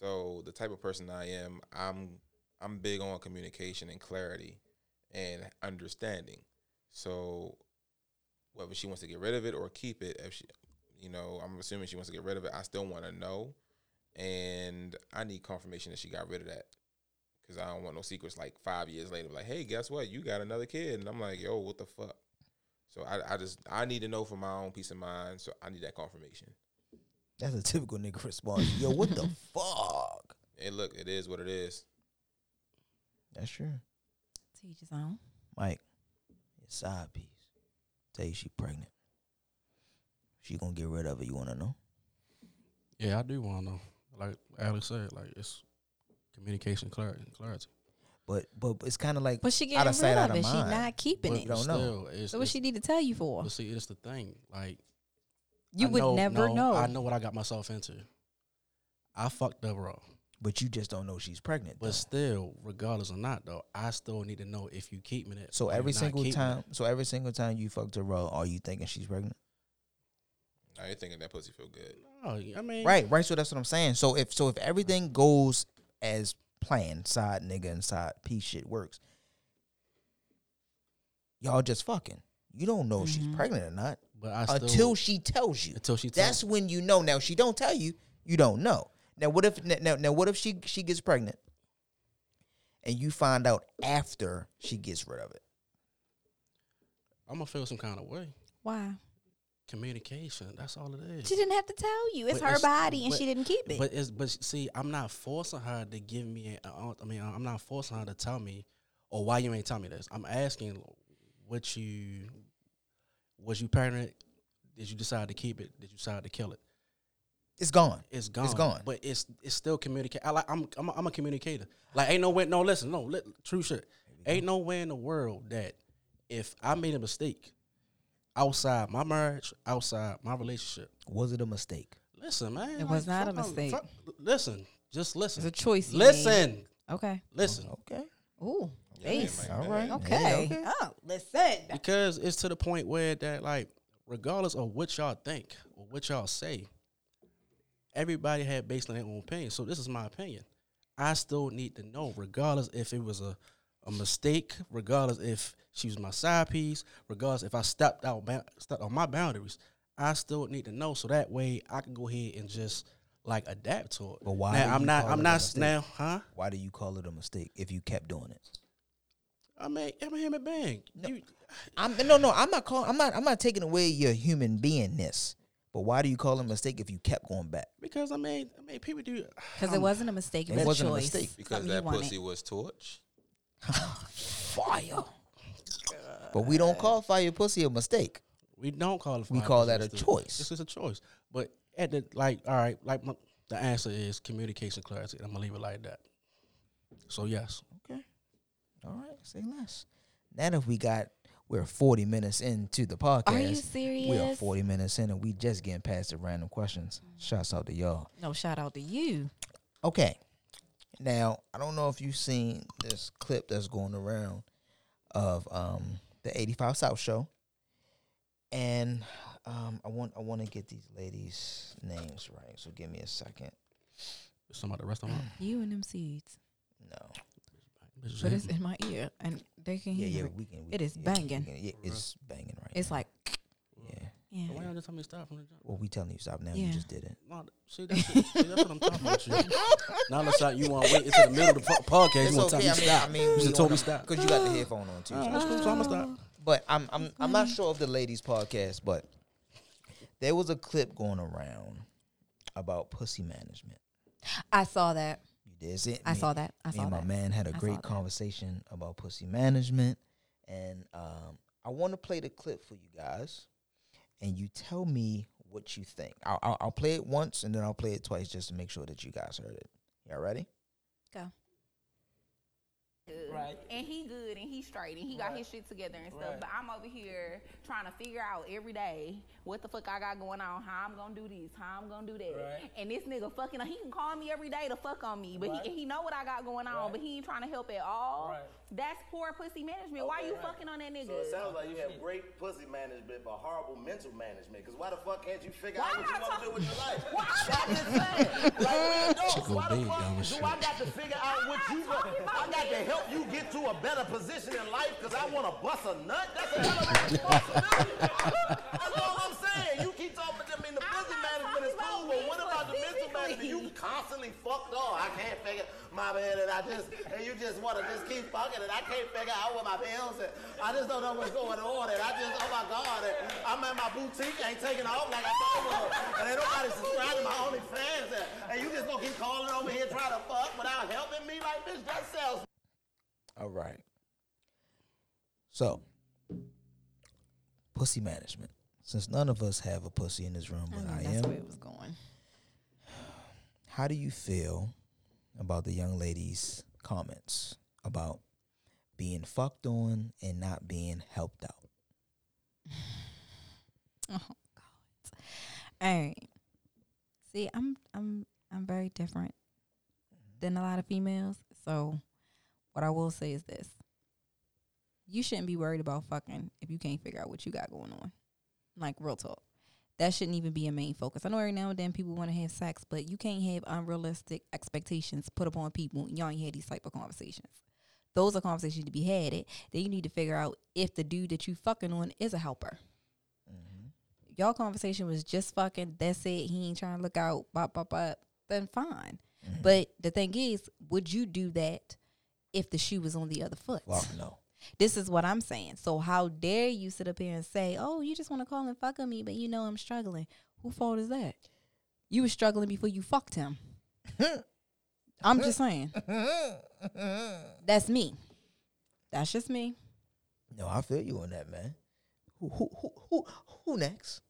So the type of person I am, I'm I'm big on communication and clarity and understanding. So whether she wants to get rid of it or keep it, if she, you know, I'm assuming she wants to get rid of it. I still want to know, and I need confirmation that she got rid of that because I don't want no secrets. Like five years later, like, hey, guess what? You got another kid, and I'm like, yo, what the fuck? So I, I just I need to know for my own peace of mind. So I need that confirmation. That's a typical nigga response. Yo, what the fuck? And look, it is what it is. That's true. Teach his own. Mike, your side piece. Tell you she pregnant. She gonna get rid of it. You wanna know? Yeah, I do want to know. Like Alex said, like it's communication clarity. clarity. But but it's kind of like But she out of sight, rid out of of it. She not keeping But it. don't know. still, So what she need to tell you for? But see, it's the thing. Like You I would know- never no, know. I know what I got myself into. I fucked up raw. but you just don't know she's pregnant. But though. still, regardless or not, though, I still need to know if you keeping it. So every single time, it. so every single time you fucked her raw, are you thinking she's pregnant? I ain't thinking that pussy feel good. No, I mean, Right, right. So that's what I'm saying. So if so if everything goes as planned, side nigga and side piece shit works, y'all just fucking. You don't know if she's Mhm. pregnant or not But I still until she tells you. until she tells That's when you know. Now she don't tell you, you don't know. Now what if now, now what if she she gets pregnant and you find out after she gets rid of it? I'm gonna feel some kind of way. Why? Communication. That's all it is. She didn't have to tell you. It's But her it's- body, and but- she didn't keep it. But it's but see, I'm not forcing her to give me. a- uh, I mean, I'm not forcing her to tell me, or why you ain't tell me this. I'm asking what you was you pregnant? Did you decide to keep it? Did you decide to kill it? It's gone. It's gone. It's gone. But it's it's still communicate. I like I'm I'm a, I'm a communicator. Like ain't no way. No, listen. No, li- true shit. Ain't no way in the world that if I made a mistake outside my marriage, outside my relationship. Was it a mistake? Listen, man. It was not a mistake. fuck- listen, just listen. it's a choice. you made. Listen, Okay. listen. Okay. Ooh. Yeah, Base. All right. Okay. Yeah, okay. Oh, listen. Because it's to the point where that like, regardless of what y'all think or what y'all say, everybody had based on their own opinion. So this is my opinion. I still need to know, regardless if it was a, a mistake, regardless if she was my side piece, regardless if I stepped out stepped on my boundaries. I still need to know so that way I can go ahead and just like adapt to it. But why Now, I'm not. I'm not now, huh? Why do you call it a mistake if you kept doing it? I mean, I'm a human being. No. You, I'm no, no. I'm not calling. I'm not. I'm not taking away your human beingness. But why do you call it a mistake if you kept going back? because I mean, I mean, people do. Because it um, wasn't a mistake. It, It was wasn't a a mistake. Because Something that you wanted. pussy was torch. Fire. But we don't call fire pussy a mistake. We don't call it. We fire call that a mistake. choice. This is a choice. But at the like, all right, like my, the answer is communication clarity. I'm gonna leave it like that. So yes, Okay. All right. Say less. Now that we got, we're 40 minutes into the podcast. Are you serious? We are 40 minutes in and we just getting past the random questions. Mm. Shouts out to y'all. No, shout out to you. Okay. Now, I don't know if you've seen this clip that's going around of um the 85 South show. And um I want I want to get these ladies' names right. So give me a second. somebody the rest of them. You and them seeds. No. But it's in my ear, and they can Yeah, hear yeah, it. we can. We, It is yeah, banging. can- yeah, it's banging right. It's like, yeah. yeah. Why y'all just tell me to stop from the jump? Well, we telling you stop now. Yeah. You just did it. No, see, that's, it. see, that's what I'm talking about. You. Now let's. You want to wait until the middle of the po- podcast? You want to tell me I mean, stop? I mean, you we just told me stop. Cause you got the headphone on too. All so that's cool. So I'm gonna stop. But I'm I'm I'm not sure of the ladies podcast, but there was a clip going around about pussy management. I saw that. You did see it? I Me- saw that. I me saw and my man had a I saw great that. conversation about pussy management, and um, I want to play the clip for you guys, and you tell me what you think. I'll, I'll I'll play it once, and then I'll play it twice just to make sure that you guys heard it. Y'all ready? Go. good. Right. And he good and he straight and he got his shit together and stuff. But I'm over here trying to figure out every day what the fuck I got going on, how I'm gonna do this, how I'm gonna do that. Right. And this nigga fucking he can call me every day to fuck on me, but he he know what I got going on, but he ain't trying to help at all. That's poor pussy management. Why are you fucking on that nigga? So it sounds like you have great pussy management, but horrible mental management. Because why the fuck can't you figure Why out what you want to do with your life? Why I'm I'm just saying. Like, we adults, why the fuck do. I got to figure out what you not talking want? I got to help you get to a better position in life because I want to bust a nut? That's a hell of a responsibility. about the? You constantly fucked up. I can't figure my man and I just and you just want to just keep fucking and I can't figure out what my bills and I just don't know what's going on and I just oh my god and I'm at my boutique ain't taking off like I thought it was and ain't nobody subscribed to my OnlyFans and, and you just gonna keep calling over here trying to fuck without helping me like bitch that sells All right. So, pussy management. Since none of us have a pussy in this room, I but knew I, that's am. where it was going. How do you feel about the young lady's comments about being fucked on and not being helped out? Oh God. All right. See, I'm I'm I'm very different than a lot of females. So what I will say is this. You shouldn't be worried about fucking if you can't figure out what you got going on. Like real talk. That shouldn't even be a main focus. I know every now and then people want to have sex, but you can't have unrealistic expectations put upon people. Y'all ain't had these type of conversations. Those are conversations to be had. It then you need to figure out if the dude that you fucking on is a helper mm-hmm. y'all conversation was just fucking that's it he ain't trying to look out bop bop bop then fine mm-hmm. but the thing is would you do that if the shoe was on the other foot Fuck no. This is what i'm saying so how dare you sit up here and say oh you just want to call and fuck on me but you know i'm struggling who fault is that you were struggling before you fucked him i'm just saying that's me that's just me No, I feel you on that, man. Who who who who, who next?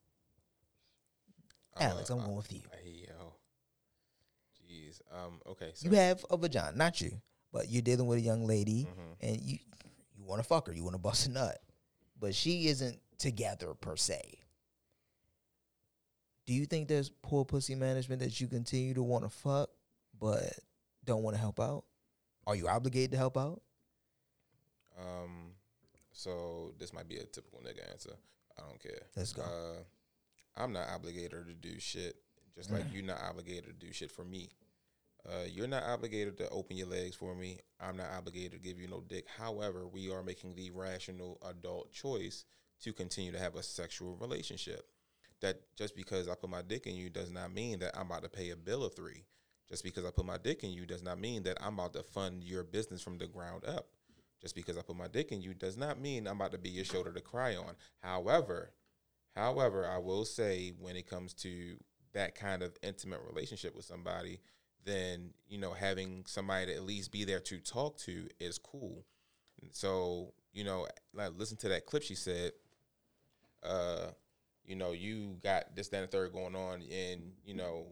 Alex, I'm Uh, going with you. Hey, yo. Jeez. Um. Okay. So You have a vagina, not you, but you're dealing with a young lady, Mhm. and you you want to fuck her, you want to bust a nut, but she isn't together per se. Do you think there's poor pussy management that you continue to want to fuck, but don't want to help out? Are you obligated to help out? Um, so this might be a typical nigga answer. I don't care. Let's go. Uh, I'm not obligated to do shit, just like you're not obligated to do shit for me. Uh, you're not obligated to open your legs for me. I'm not obligated to give you no dick. However, we are making the rational adult choice to continue to have a sexual relationship. That just because I put my dick in you does not mean that I'm about to pay a bill of three. Just because I put my dick in you does not mean that I'm about to fund your business from the ground up. Just because I put my dick in you does not mean I'm about to be your shoulder to cry on. However, however, I will say when it comes to that kind of intimate relationship with somebody, then you know having somebody to at least be there to talk to is cool. So you know, like listen to that clip she said. Uh, you know, you got this, that, and third going on, and you know,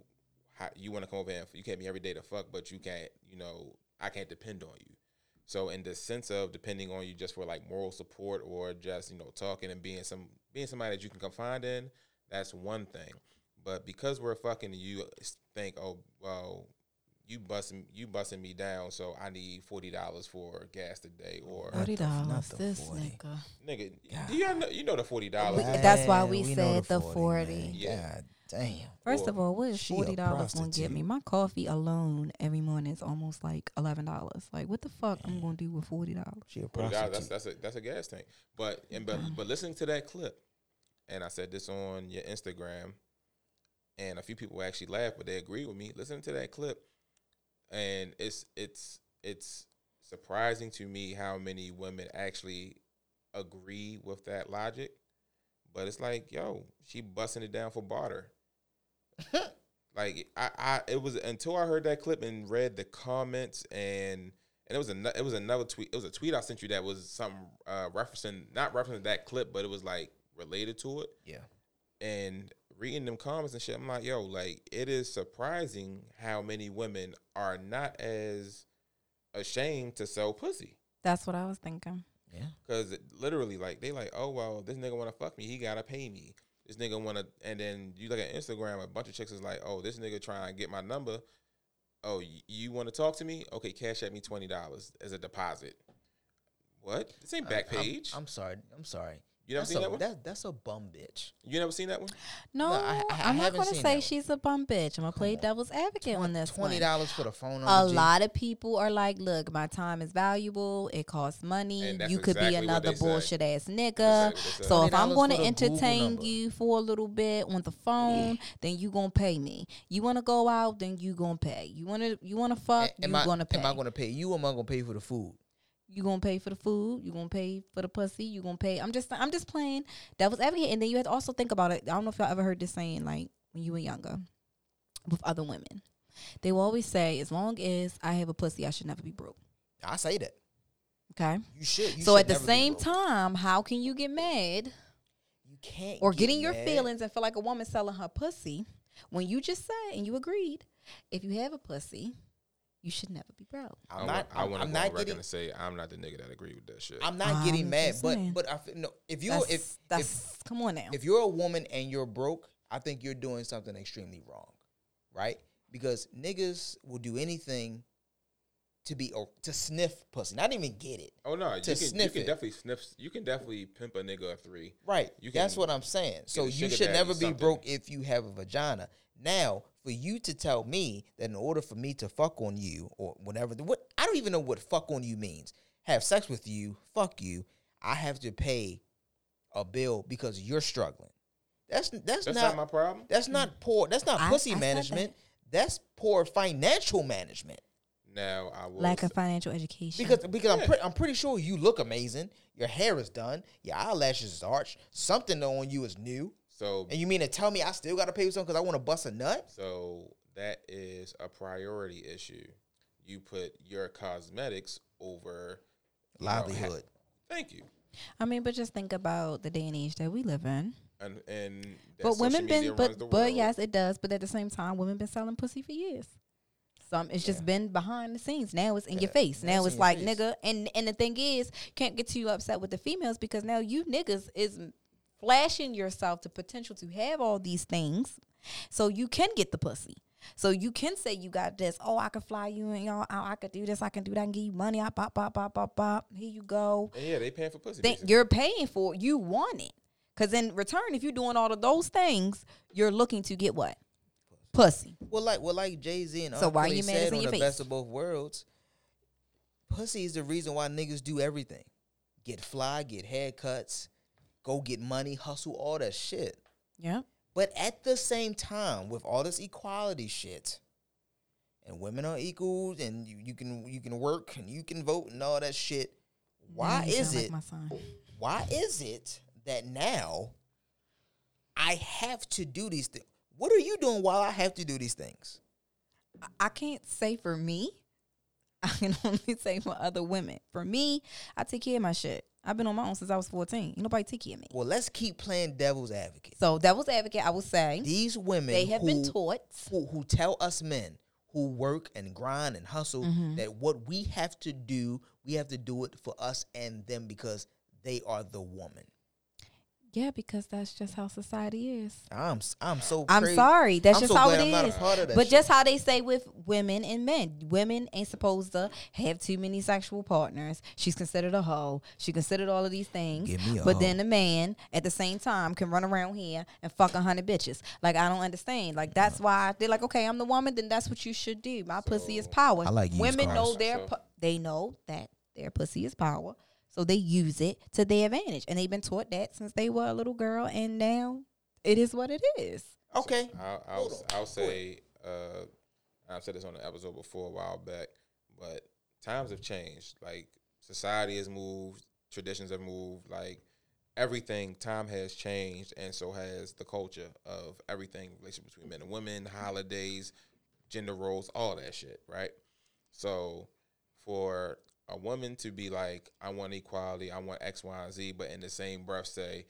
how, you want to come over and you can't be every day to fuck, but you can't, you know, I can't depend on you. So in the sense of depending on you just for like moral support or just you know talking and being some being somebody that you can confide in, that's one thing. But because we're fucking, you think, oh well, you busting you busting me down, so I need forty dollars for gas today, oh, or forty dollars. the This 40. nigga. nigga, God. do you know you know the forty dollars? That's why Man, we said the 40. man. Yeah. God damn. First Or of all, what is forty dollars gonna get me? My coffee alone every morning is almost like eleven dollars. Like, what the fuck I'm gonna do with forty dollars? She a prostitute. That's that's a that's a gas tank. But and but but listening to that clip, and I said this on your Instagram, and a few people actually laughed, but they agree with me. Listening to that clip, and it's it's it's surprising to me how many women actually agree with that logic. But it's like, yo, she busting it down for barter. like I, I, it was until I heard that clip and read the comments and and it was a it was another tweet. It was a tweet I sent you that was something uh, referencing not referencing that clip, but it was like related to it. Yeah. And reading them comments and shit, I'm like, yo, like it is surprising how many women are not as ashamed to sell pussy. That's what I was thinking. Yeah. Cause it- literally, like they like, oh well, this nigga want to fuck me, he gotta pay me. This nigga want to, and then you look at Instagram, a bunch of chicks is like, oh, this nigga trying to get my number. Oh, y- you want to talk to me? Okay, cash at me twenty dollars as a deposit. What? This ain't back I'm- page. I'm, sorry. I'm sorry. You never that's seen a, that one? That, that's a bum bitch. you never seen that one? No, I- I I'm not haven't going to say she's a bum bitch. I'm going to play devil's advocate on this $20 for the phone. A number, G. lot of people are like, look, my time is valuable. It costs money. You could exactly be another they say. bullshit ass nigga. Exactly what they say. So if I'm going to entertain you for a little bit on the phone, then you gonna pay me. You want to go out, then you gonna pay. You want to you want to fuck, A- am you I, gonna pay. Am I gonna pay you or am I gonna pay for the food? You gonna pay for the food. You gonna pay for the pussy. You gonna pay. I'm just I'm just playing devil's advocate. And then you have to also think about it. I don't know if y'all ever heard this saying like when you were younger with other women. They will always say, as long as I have a pussy, I should never be broke. I say that. Okay. You should. You so should at the same time, how can you get mad you can't or get getting your feelings and feel like a woman selling her pussy when you just said and you agreed, if you have a pussy, you should never be broke. I'm not. wa- I want to I'm go on not record getting. and say I'm not the nigga that agree with that shit. I'm not oh, getting mad, but saying. but I feel, no. If you That's, if that's if come on now. if you're a woman and you're broke, I think you're doing something extremely wrong, right? Because niggas will do anything to be or to sniff pussy, not even get it. oh no, you to can, you can it. definitely sniff. You can definitely pimp a nigga a three. Right. You can, That's what I'm saying. So you should never be something. broke if you have a vagina. Now, for you to tell me that in order for me to fuck on you or whatever, what I don't even know what fuck on you means. Have sex with you, fuck you. I have to pay a bill because you're struggling. That's that's, That's not, not my problem. that's not poor. That's not I- pussy I said management. That's poor financial management. Now I will. Lack of financial education. Because because I'm pre- I'm pretty sure you look amazing. Your hair is done. Your eyelashes is arched. Something on you is new. So And you mean to tell me I still got to pay for something because I want to bust a nut? so that is a priority issue. You put your cosmetics over you know, ha- Livelihood. thank you. I mean, but just think about the day and age that we live in. And and but women been, but but yes, it does. But at the same time, women been selling pussy for years. Some it's just been behind the scenes. Now it's in your face. now Now it's it's like face. nigga. And and the thing is, can't get too upset with the females because now you niggas is flashing yourself to potential to have all these things, so you can get the pussy. So you can say you got this. Oh, I can fly you and y'all. out. I could do this. I can do that. I can give you money. I pop, pop, pop, pop, pop. Here you go. And yeah, they paying for pussy. Think basically. you're paying for it. You want it. Because in return, if you're doing all of those things, you're looking to get what? Pussy. Well, like well, like Jay Z and So why you mad said on the face? best of both worlds. Pussy is the reason why niggas do everything. Get fly, get haircuts, go get money, hustle, all that shit. Yeah. But at the same time, with all this equality shit, and women are equal, and you, you can you can work and you can vote and all that shit. Why is like it? my son. why is it that now I have to do these things? What are you doing while I have to do these things? I can't say for me. I can only say for other women. For me, I take care of my shit. I've been on my own since I was 14. Ain't nobody take care of me. Well, let's keep playing devil's advocate. So devil's advocate, I would say These women they have who, been taught. who, who tell us men who work and grind and hustle Mm-hmm. that what we have to do, we have to do it for us and them because they are the woman. Yeah, because that's just how society is. I'm s- I'm so I'm crazy. sorry. That's I'm just so how glad it I'm not a part of that But shit. just how they say with women and men, women ain't supposed to have too many sexual partners. She's considered a hoe. She considered all of these things. Give me a but hoe. then the man at the same time can run around here and fuck a hundred bitches. Like I don't understand. Like that's why they're like, okay, I'm the woman. Then that's what you should do. My pussy is power. I like used women know their So- pu- they know that their pussy is power. So they use it to their advantage, and they've been taught that since they were a little girl, and now it is what it is. Okay. I'll, I'll, I'll say, uh, I've said this on the episode before a while back, but times have changed. Like society has moved, traditions have moved, like everything. Time has changed, and so has the culture of everything, relationship between men and women, holidays, gender roles, all that shit, right? So, for a woman to be like, I want equality, I want X, Y, and Z, but in the same breath say,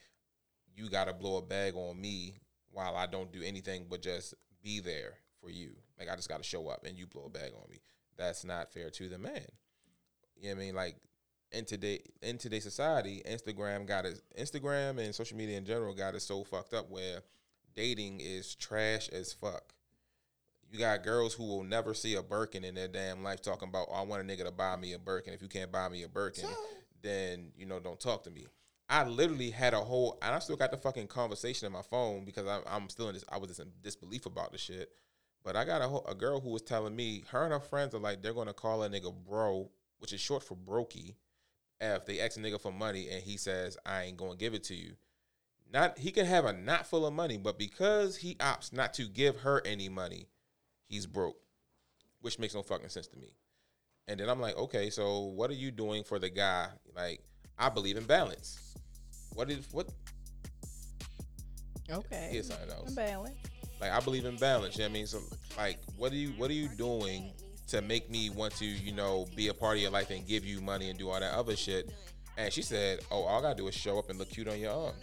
you got to blow a bag on me while I don't do anything but just be there for you. Like I just got to show up and you blow a bag on me. That's not fair to the man. You know what I mean? Like in today in today's society, Instagram got it. Instagram and social media in general got it so fucked up where dating is trash as fuck. You got girls who will never see a Birkin in their damn life talking about, oh, I want a nigga to buy me a Birkin. If you can't buy me a Birkin, then you know don't talk to me. I literally had a whole, and I still got the fucking conversation in my phone because I'm, I'm still in this. I was just in disbelief about the shit. But I got a, whole, a girl who was telling me her and her friends are like they're gonna call a nigga bro, which is short for brokey, if they ask a nigga for money and he says I ain't gonna give it to you. Not he could have a knot full of money, but because he opts not to give her any money, he's broke, which makes no fucking sense to me. And then I'm like, okay, so what are you doing for the guy? Like, I believe in balance. What is what? Okay. Here's something else. Balance. Like I believe in balance. You know what I mean? So like what are you what are you doing to make me want to, you know, be a part of your life and give you money and do all that other shit? And she said, Oh, all I gotta do is show up and look cute on your arm.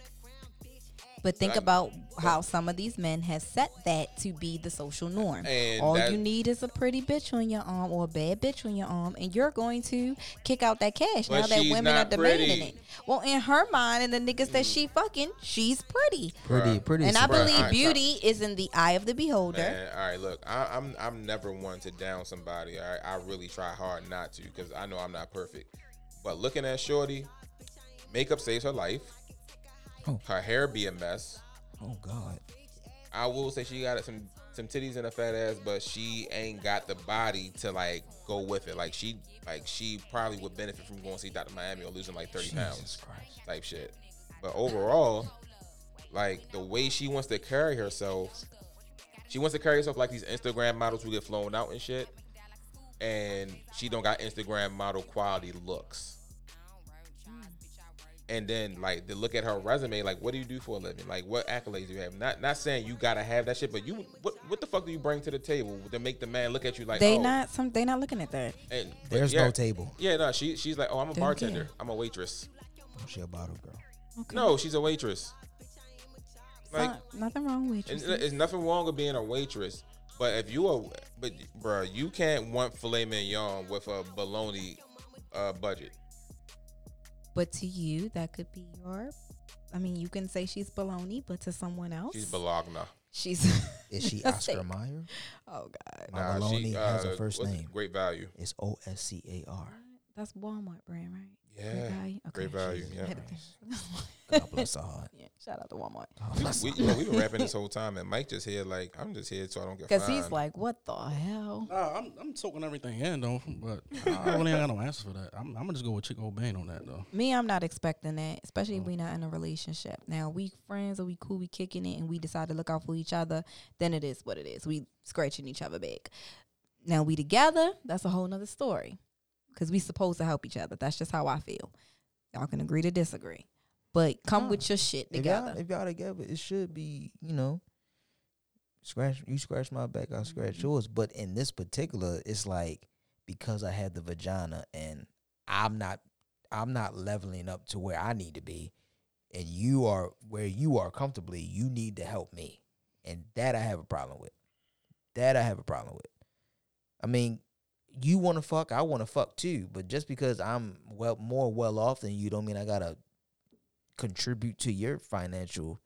But think I- about how some of these men have set that to be the social norm. And All that- you need is a pretty bitch on your arm or a bad bitch on your arm, and you're going to kick out that cash now that women are demanding pretty. it. Well, in her mind and the niggas that she fucking, she's pretty. Pretty, pretty. And I Bruh, believe alright, beauty is in the eye of the beholder. Man, all right, look, I, I'm I'm never one to down somebody. I I really try hard not to because I know I'm not perfect. But looking at Shorty, makeup saves her life. Oh. Her hair be a mess. Oh God. I will say she got some some titties and a fat ass, but she ain't got the body to like go with it. Like she like she probably would benefit from going to see Dr. Miami or losing like 30 pounds Christ. type shit. But overall, like the way she wants to carry herself, she wants to carry herself like these Instagram models who get flown out and shit. And she don't got Instagram model quality looks. And then like to look at her resume, like what do you do for a living? Like what accolades do you have? Not not saying you gotta have that shit, but you what what the fuck do you bring to the table to make the man look at you like they oh, not some. They not looking at that. and, There's yeah, no table. Yeah, no, she she's like, oh, I'm a They don't bartender. care. I'm a waitress. Oh, she a bottle girl. Okay. No, she's a waitress. Like Not- nothing wrong with And you. there's nothing wrong with being a waitress, but if you are, but bruh, you can't want filet mignon with a bologna uh, budget. But to you, that could be your. I mean, you can say she's baloney, but to someone else, She's bologna. she's. Is she Oscar steak. Mayer? Oh God, My Nah, bologna she, has uh, a first name. Great value. It's O S C A R. that's Walmart brand, right? Yeah, Great value. Okay. great value. Jesus Yeah. Had to think. God bless her heart. yeah, shout out to Walmart. God We, bless we, her you know, we've been rapping this whole time, and Mike just here like I'm just here so I don't get Because he's like, what the hell? Nah, I'm I'm soaking everything in though, but I really ain't got no answer for that. I'm, I'm gonna just go with Chick O'Bane on that though. Me, I'm not expecting that, especially if mm. we not in a relationship. Now, we friends or we cool, we kicking it, and we decide to look out for each other, then it is what it is. We scratching each other back. Now, we together, that's a whole nother story. Because we supposed to help each other. That's just how I feel. Y'all can agree to disagree. But come Nah. with your shit if y'all, together. if y'all together, it should be, you know, scratch you scratch my back, I scratch Mm-hmm. yours. But in this particular, it's like because I had the vagina and I'm not I'm not leveling up to where I need to be, and you are where you are comfortably, you need to help me. And that I have a problem with. That I have a problem with. I mean, you want to fuck, I want to fuck too. But just because I'm well more well off than you, don't mean I gotta contribute to your financial.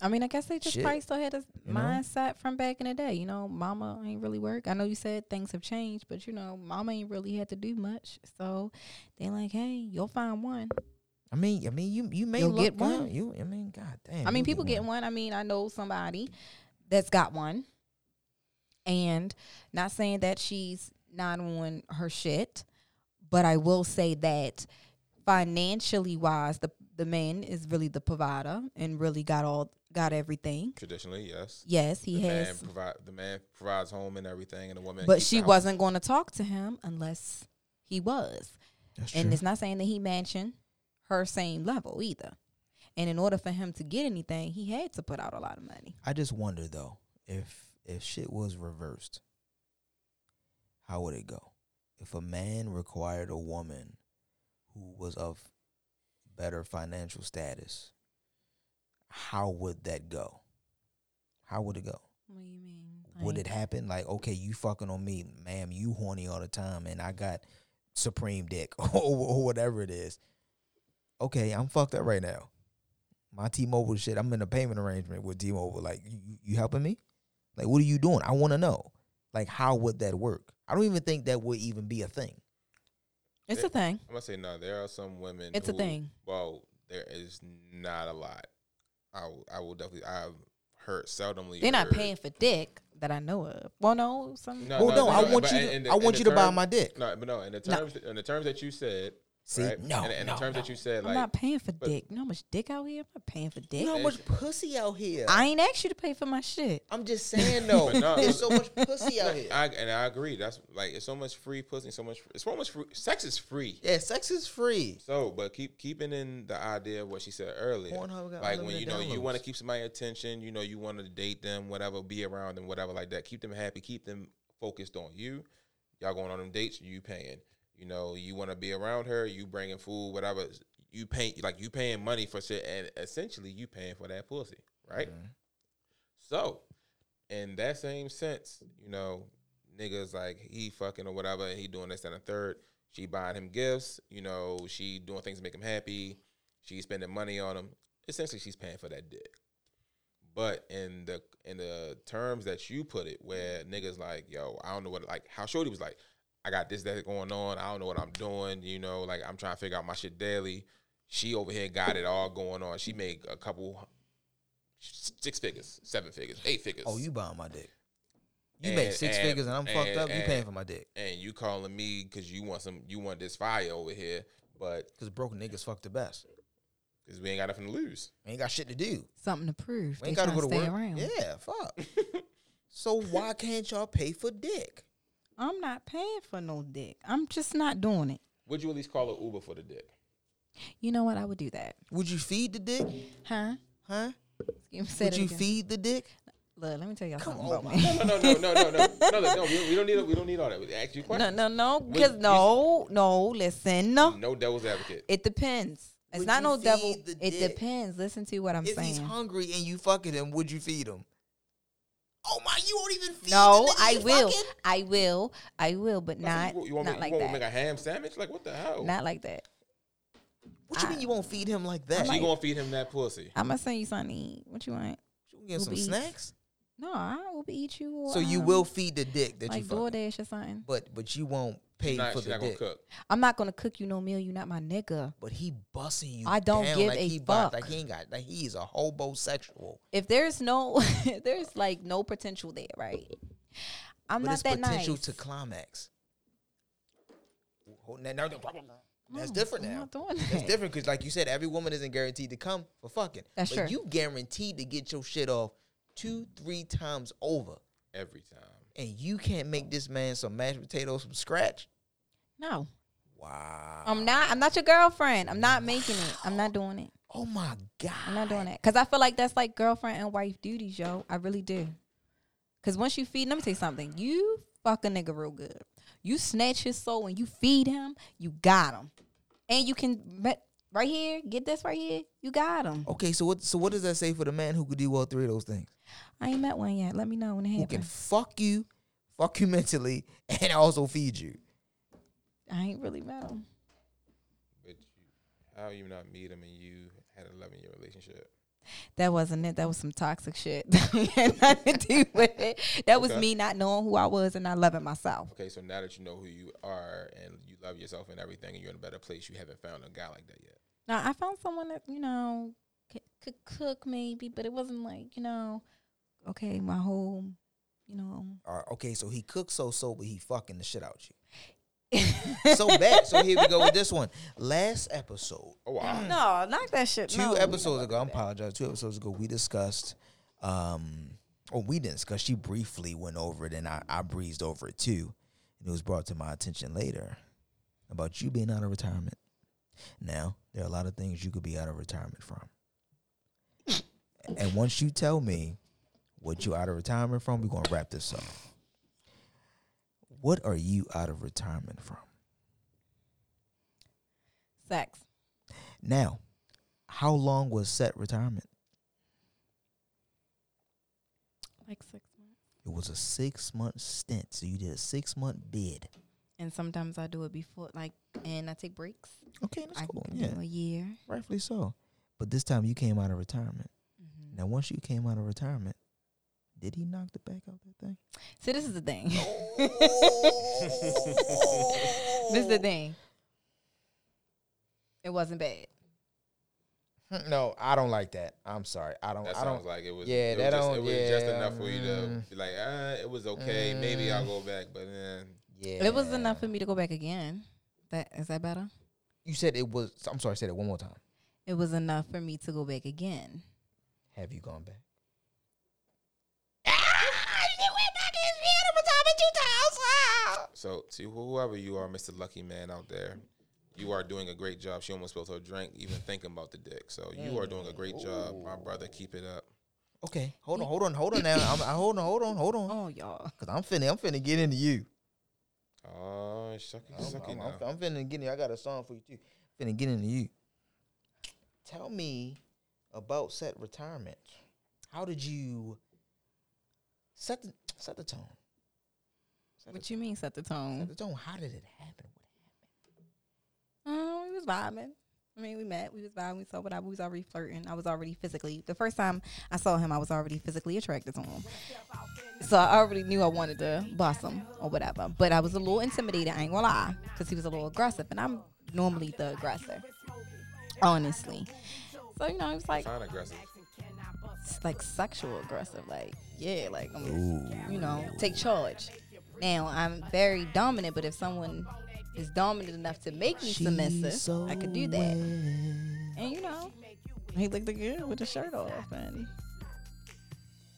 I mean, I guess they just Shit. probably still had a You know? mindset from back in the day. You know, mama ain't really work. I know you said things have changed, but you know, mama ain't really had to do much. So they like, hey, you'll find one. I mean, I mean, you you may You'll get one. You, I mean, god damn. I mean, people get getting one. I mean, I know somebody that's got one, and not saying that she's not on her shit, but I will say that financially wise, the the man is really the provider and really got all got everything. Traditionally, yes. Yes, he the has. man provide the man provides home and everything, and the woman. but she wasn't going to talk to him unless he was. That's and true. it's not saying that he mentioned her same level either. And in order for him to get anything, he had to put out a lot of money. I just wonder though, if if shit was reversed, how would it go? If a man required a woman who was of better financial status, how would that go? How would it go? What do you mean? Would it happen like, okay, you fucking on me, ma'am, you horny all the time, and I got supreme dick or, whatever it is. Okay, I'm fucked up right now. My T-Mobile shit, I'm in a payment arrangement with T-Mobile. Like, you, you- you helping me? Like, what are you doing? I want to know. Like, how would that work? I don't even think that would even be a thing. It's eh, a thing. I'm gonna say no. There are some women. It's a thing. Well, there is not a lot. I will, I will definitely. I've heard seldomly. They're not heard- paying for dick that I know of. Well, no, some. No, well, no, I no, want you. To, the- I want you to buy my dick. No, but no. In the No. terms, in the terms that you said, See, right? no, in, in no, the terms no. that you said, I'm not paying for but- dick. You know how much dick out here? I'm not paying for dick. You know how much pussy out here. I ain't asked you to pay for my shit. I'm just saying though. No, there's so much pussy out here. I, and I agree. That's like it's so much free pussy, so much. It's so much free. Sex is free. Yeah, sex is free. So, but keep keeping in the idea of what she said earlier. Pornhub Like when you unlimited know you want to keep somebody attention, you know you want to date them, whatever, be around them, whatever like that. Keep them happy, keep them focused on you. Y'all going on them dates, you paying. You know you want to be around her, you bringing food, whatever. You pay like you paying money for shit, and essentially you paying for that pussy, right? Mm-hmm. So, in that same sense, you know, niggas like he fucking or whatever, and he doing this and a third. She buying him gifts, you know, she doing things to make him happy. She's spending money on him. Essentially, she's paying for that dick. But in the in the terms that you put it, where niggas like, yo, I don't know what like how Shorty was like, I got this that going on. I don't know what I'm doing. You know, like I'm trying to figure out my shit daily. She over here got it all going on. She made a couple six figures, seven figures, eight figures. Oh, you buying my dick? You And- make six and- figures and I'm fucked and- up. You paying for my dick? and you calling me because you want some, you want this fire over here, but Because broken niggas fuck the best. because we ain't got nothing to lose. We ain't got shit to do. Something to prove. We ain't gotta go to to stay work. around. Yeah, fuck. so why can't y'all pay for dick? I'm not paying for no dick. I'm just not doing it. Would you at least call it Uber for the dick? You know what? I would do that. Would you feed the dick? Huh? Huh? Excuse me, Would you again. feed the dick? Look, let me tell y'all Come something on, about me. No, no, no, no, no, no, no, no, no. We, we don't need, we don't need all that. We ask you questions. no, no. Would Because you- no, no. Listen, no. No devil's advocate. It depends. It's Would not no devil. It dick? depends. Listen to what I'm if saying. If he's hungry and you fucking him, would you feed him? Oh my, you won't even feed him. No, the I will. fucking? I will. I will, but not you, you want not me, like you want me that. make a ham sandwich? Like what the hell? Not like that. What you I- mean you won't feed him like that? she You gonna feed him that pussy. I'm gonna send you something to eat. What you want? get some Uber Eats. snacks? No, I will be eat you. So you um, will feed the dick that like you fucking. DoorDash or something. But but you won't pay She's not, for the not dick. cook. I'm not gonna cook you no meal. You not my nigga. But he busting you. I don't down give like a he bought- fuck. Like he ain't got. Like he is a homosexual. If there's no, if there's like no potential there, right? I'm but not it's that potential nice. to climax. Hold- now- now- That's different I'm now. not doing That's different because, like you said, every woman isn't guaranteed to come for fucking. That's but true. You guaranteed to get your shit off two, three times over, Every time. And you can't make this man some mashed potatoes from scratch. No, Wow. I'm not. I'm not your girlfriend. I'm not making it. I'm not doing it. oh my god. I'm not doing it because I feel like that's like girlfriend and wife duties, yo. I really do. Because once you feed, let me tell you something. You fuck a nigga real good. You snatch his soul and you feed him. You got him, and you can right here. Get this right here. You got him. Okay, so what? So what does that say for the man who could do all three of those things? I ain't met one yet. Let me know when it happens. Who can fuck you, fuck you mentally, and also feed you. I ain't really met him. But you, how you not meet him and you had an 11 year relationship? That wasn't it. That was some toxic shit. That had nothing to do with it. That was Okay. me not knowing who I was and not loving myself. Okay, so now that you know who you are and you love yourself and everything, and you're in a better place, you haven't found a guy like that yet. Now I found someone that you know c- could cook maybe, but it wasn't like you know, okay, my whole, you know. All right, okay, so he cooks so so, but he fucking the shit out you. so bad. So here we go with this one. Last episode, Oh, wow. no, knock that shit. two no, episodes ago, I apologize. Two episodes ago, we discussed, um, or we didn't discuss. She briefly went over it, and I, I breezed over it too. And it was brought to my attention later about you being out of retirement. Now, there are a lot of things you could be out of retirement from. and once you tell me what you out of retirement from, we're gonna wrap this up. What are you out of retirement from? Sex. Now, how long was set retirement? Like six months. It was a six month stint. So you did a six month bid. And sometimes I do it before, like, and I take breaks. Okay, that's I cool. Yeah, a year. rightfully so. But this time you came out of retirement. Mhm. Now, once you came out of retirement, did he knock the back out that thing? See, this is the thing. this is the thing. It wasn't bad. No, I don't like that. I'm sorry. I don't. That I sounds don't. like it was. Yeah, it that was just, don't- It was just enough for you to mm. be like, ah, it was okay. Maybe I'll go back, but then yeah, It was enough for me to go back again. That is that better? You said it was. I'm sorry. Say it one more time. It was enough for me to go back again. Have you gone back? So, to whoever you are, Mr. Lucky Man out there, you are doing a great job. She almost spilled her drink, even thinking about the dick. So, you are doing a great job, my brother. Keep it up. Okay, hold on, hold on, hold on. Now, I'm, I, hold on, hold on, hold on. Oh y'all. Cause I'm finna, I'm finna get into you. Oh, shucky, I'm, sucky I'm, now. I'm, I'm finna get. in- you. I got a song for you too. Finna get into you. Tell me about set retirement. How did you set the set the tone? Set the What you mean set the Set tone? the tone. How did it happen? What happened? Oh, we was vibing. I mean, we met. We was vibing. We saw what I we was already flirting. I was already physically. The first time I saw him, I was already physically attracted to him. So I already knew I wanted to boss him or whatever. But I was a little intimidated. I ain't gonna lie, because he was a little aggressive, and I'm normally the aggressor, honestly. So you know, he was like, Fine aggressive. s- like sexual aggressive. Like, yeah, like I'm, you know, take charge. Now I'm very dominant, but if someone is dominant enough to make me submissive, I could do that. And you know, he looked good with the shirt off, and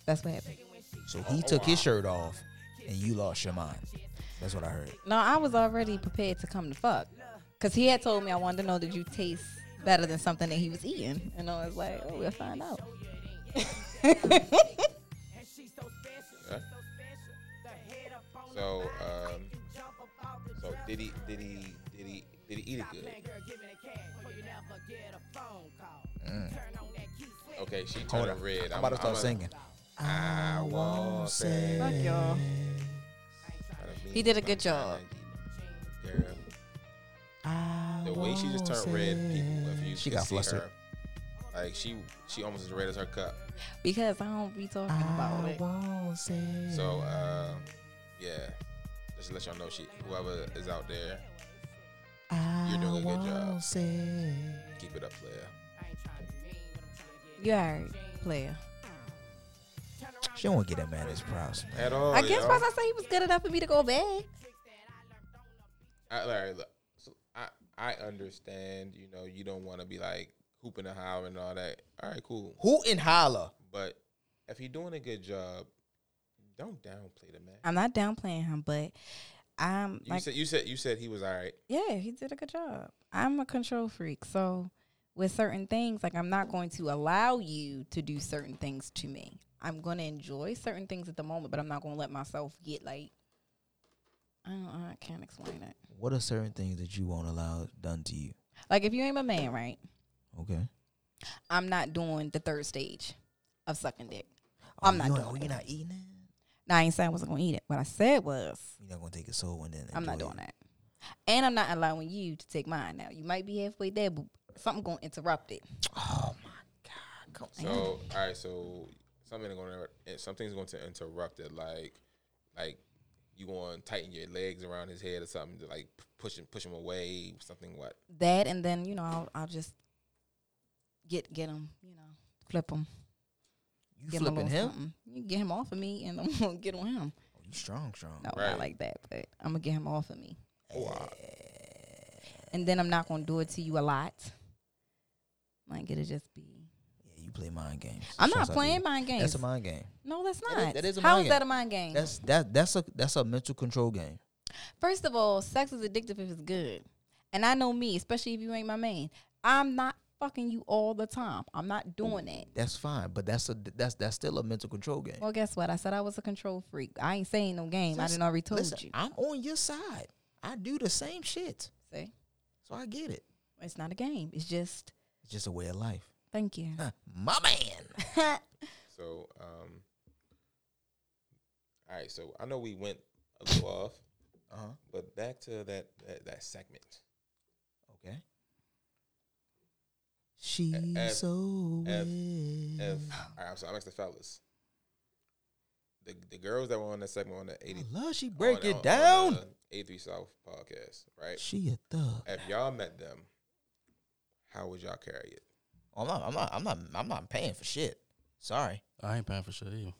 that's what happened. So he took his shirt off, and you lost your mind. That's what I heard. No, I was already prepared to come to fuck, cause he had told me I wanted to know that you taste better than something that he was eating, and I was like, oh, we'll find out. Yeah. So, um, so did he? Did he? Did he? Did he eat it good? Okay, she Hold turned on. red. I'm about to start a- singing. I won't say. Fuck y'all. He did a good job. Girl, the way she just turned red, people, if you She could got see flustered. her, like she, she almost as red as her cup. Because I don't be talking about it. So, uh, yeah, just to let y'all know, she, whoever is out there, you're doing a good job. Say. Keep it up, player. You alright, player. She don't want to get that man his props. Man. At all. I guess yo. once I say he was good enough for me to go back. I, Larry, look, so I, I understand. You know, you don't want to be like hooping and hollering and all that. All right, cool. Who in holla? But if you're doing a good job, don't downplay the man. I'm not downplaying him, but I'm You like, said you said you said he was all right. yeah, he did a good job. I'm a control freak, so with certain things, like I'm not going to allow you to do certain things to me. I'm going to enjoy certain things at the moment, but I'm not going to let myself get like. I don't. I can't explain it. What are certain things that you won't allow done to you? Like if you ain't my man, right? Okay. I'm not doing the third stage of sucking dick. Oh, I'm not you doing not, it. Oh, you're not eating it. Now I ain't saying I wasn't gonna eat it. What I said was You're not gonna take a soul and then. I'm not doing it. that. And I'm not allowing you to take mine now. You might be halfway there, but something gonna interrupt it. Oh my god! Come So all right, so something going to eh, something's going to interrupt it. Like like you going to tighten your legs around his head or something to like push him push him away. Something what? That and then you know I'll, I'll just get get him. You know, flip him. You Get him a flipping little him? something. You get him off of me, and I'm gonna get on him. Oh, you strong, strong. No, Right. not like that, but I'm gonna get him off of me. Eh. And then I'm not gonna do it to you a lot. Like it'll just be. Yeah, you play mind games. I'm Shouts not playing you. mind games. That's a mind game. no, that's not. is- that is a How mind is that game. a mind game? That's that. That's a that's a mental control game. First of all, sex is addictive if it's good. And I know me, especially if you ain't my man. I'm not fucking you all the time. I'm not doing that. That's fine, but that's a that's that's still a mental control game. Well, guess what? I said I was a control freak. I ain't saying no game. I didn't already told listen, you. I'm on your side. I do the same shit, See, so I get it. it's not a game. It's just It's just a way of life. thank you. My man. So um. All right, so I know we went a little off, Uh huh. but back to that that, that segment. Okay. She's F- so F- wet. If all right, so I'm asking the fellas. The the girls that were on that segment on the eighty. I love she break on- it on- down. On the 83 South podcast, right? she a thug. If y'all met them, how would y'all carry it? I'm not. I'm not. I'm not. I'm not paying for shit. Sorry. I ain't paying for shit either.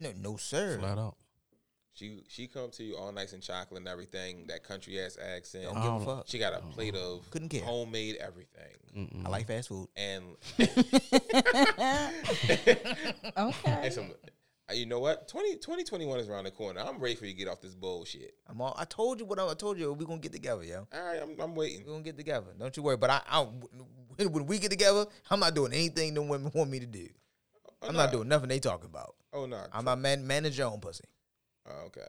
No, no, sir. Flat out. She she come to you all nice and chocolate and everything, that country ass accent. Don't give a fuck. She got a plate of Couldn't care. homemade everything. Mm-mm. I like fast food. And Okay. and some uh, you know what? 20, 2021 is around the corner. I'm ready for you to get off this bullshit. I'm all. I told you what I, I told you. We're gonna get together, yo. All right, I'm, I'm waiting. We're gonna get together. Don't you worry. But I, I when, when we get together, I'm not doing anything them women want me to do. Oh, I'm nah. not doing nothing they talking about. Oh no. I'm not man. Manage your own pussy. Oh, okay.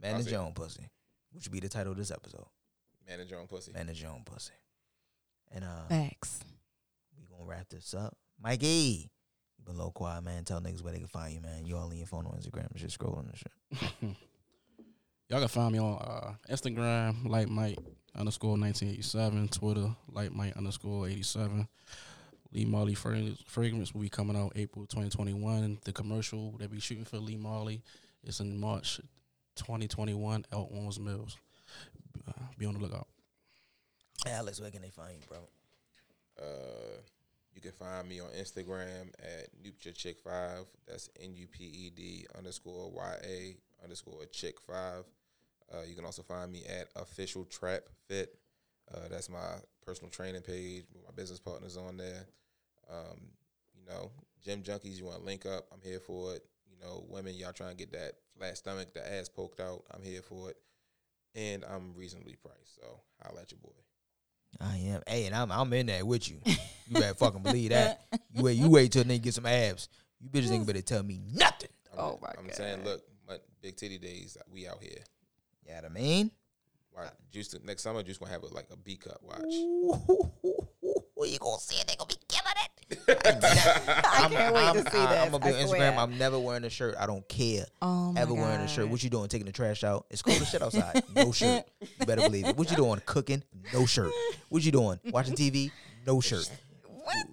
Manage see. your own pussy. Which would be the title of this episode. Manage your own pussy. Manage your own pussy. And uh, Facts. we gonna wrap this up. Mikey, you been low quiet, man. Tell niggas where they can find you, man. You all in your phone on Instagram, just scrolling and shit. Y'all can find me on uh, Instagram, like Mike underscore 1987, Twitter, like Mike underscore 87. Lee Marley Fragrance, Fragrance will be coming out April 2021. The commercial that we shooting for Lee Marley is in March 2021 out Owings Mills. Uh, be on the lookout. Hey, Alex, where can they find you, bro? Uh, you can find me on Instagram at Nupcha Chick Five. That's N U P E D underscore Y A underscore Chick Five. Uh, you can also find me at Official Trap Fit. Uh, that's my personal training page. with My business partners on there. Um, you know, gym junkies, you want to link up? I'm here for it. You know, women, y'all trying to get that flat stomach, the ass poked out. I'm here for it, and I'm reasonably priced. So I'll let your boy. I am. Hey, and I'm I'm in there with you. You better fucking believe that. You wait, you wait till they get some abs. You bitches ain't gonna better tell me nothing. I'm, Oh my I'm saying, look, but big titty days, uh, we out here. You know what I mean? Watch, Juice next summer, Juice gonna have a, like a B cup. Watch. Ooh, you gonna see it? They gonna be killing it. I can't wait to see I, this. I'm gonna be I on swear. Instagram. I'm never wearing a shirt. I don't care. Oh my ever wearing a shirt. What you doing? Taking the trash out? It's cold as shit outside. No shirt. You better believe it. What you doing? Cooking? No shirt. What you doing? Watching TV? No shirt.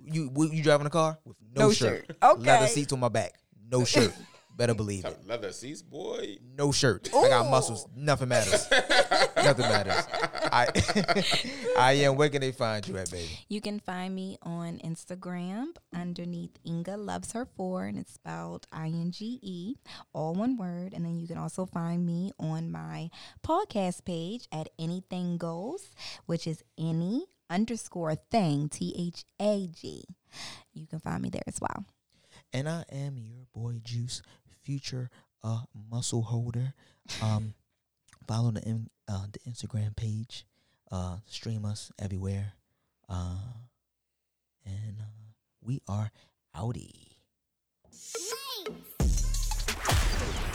You what, you driving a car with no, No shirt? shirt. Okay. Leather seats on my back. No shirt. Better believe it. Leather seats, boy. No shirt. I got muscles. Nothing matters. Nothing matters. I I am. Where can they find you at, baby? You can find me on Instagram underneath Inga Loves Her Four, and it's spelled I N G E, all one word. And then you can also find me on my podcast page at Anything Goes, which is any underscore thing, T H A G. You can find me there as well. And I am your boy Juice, future uh muscle holder. Um, follow the in, uh the Instagram page. Uh, stream us everywhere. Uh, and uh, we are outie.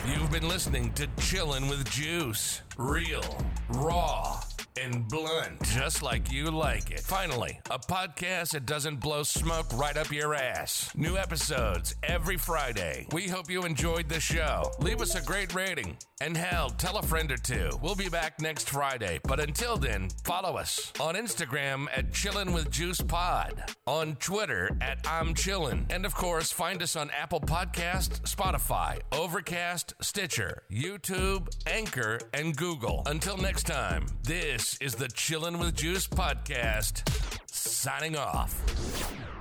You've been listening to Chillin' with Juice. Real, raw, and blunt. Just like you like it. Finally, a podcast that doesn't blow smoke right up your ass. New episodes every Friday. We hope you enjoyed the show. Leave us a great rating. And hell, tell a friend or two. We'll be back next Friday. But until then, follow us on Instagram at Chillin' with Juice Pod, on Twitter at I'm Chillin', and of course, find us on Apple Podcast, Spotify, Overcast, Stitcher, YouTube, Anchor, and Google. Until next time, is the Chillin' with Juice podcast. Signing off.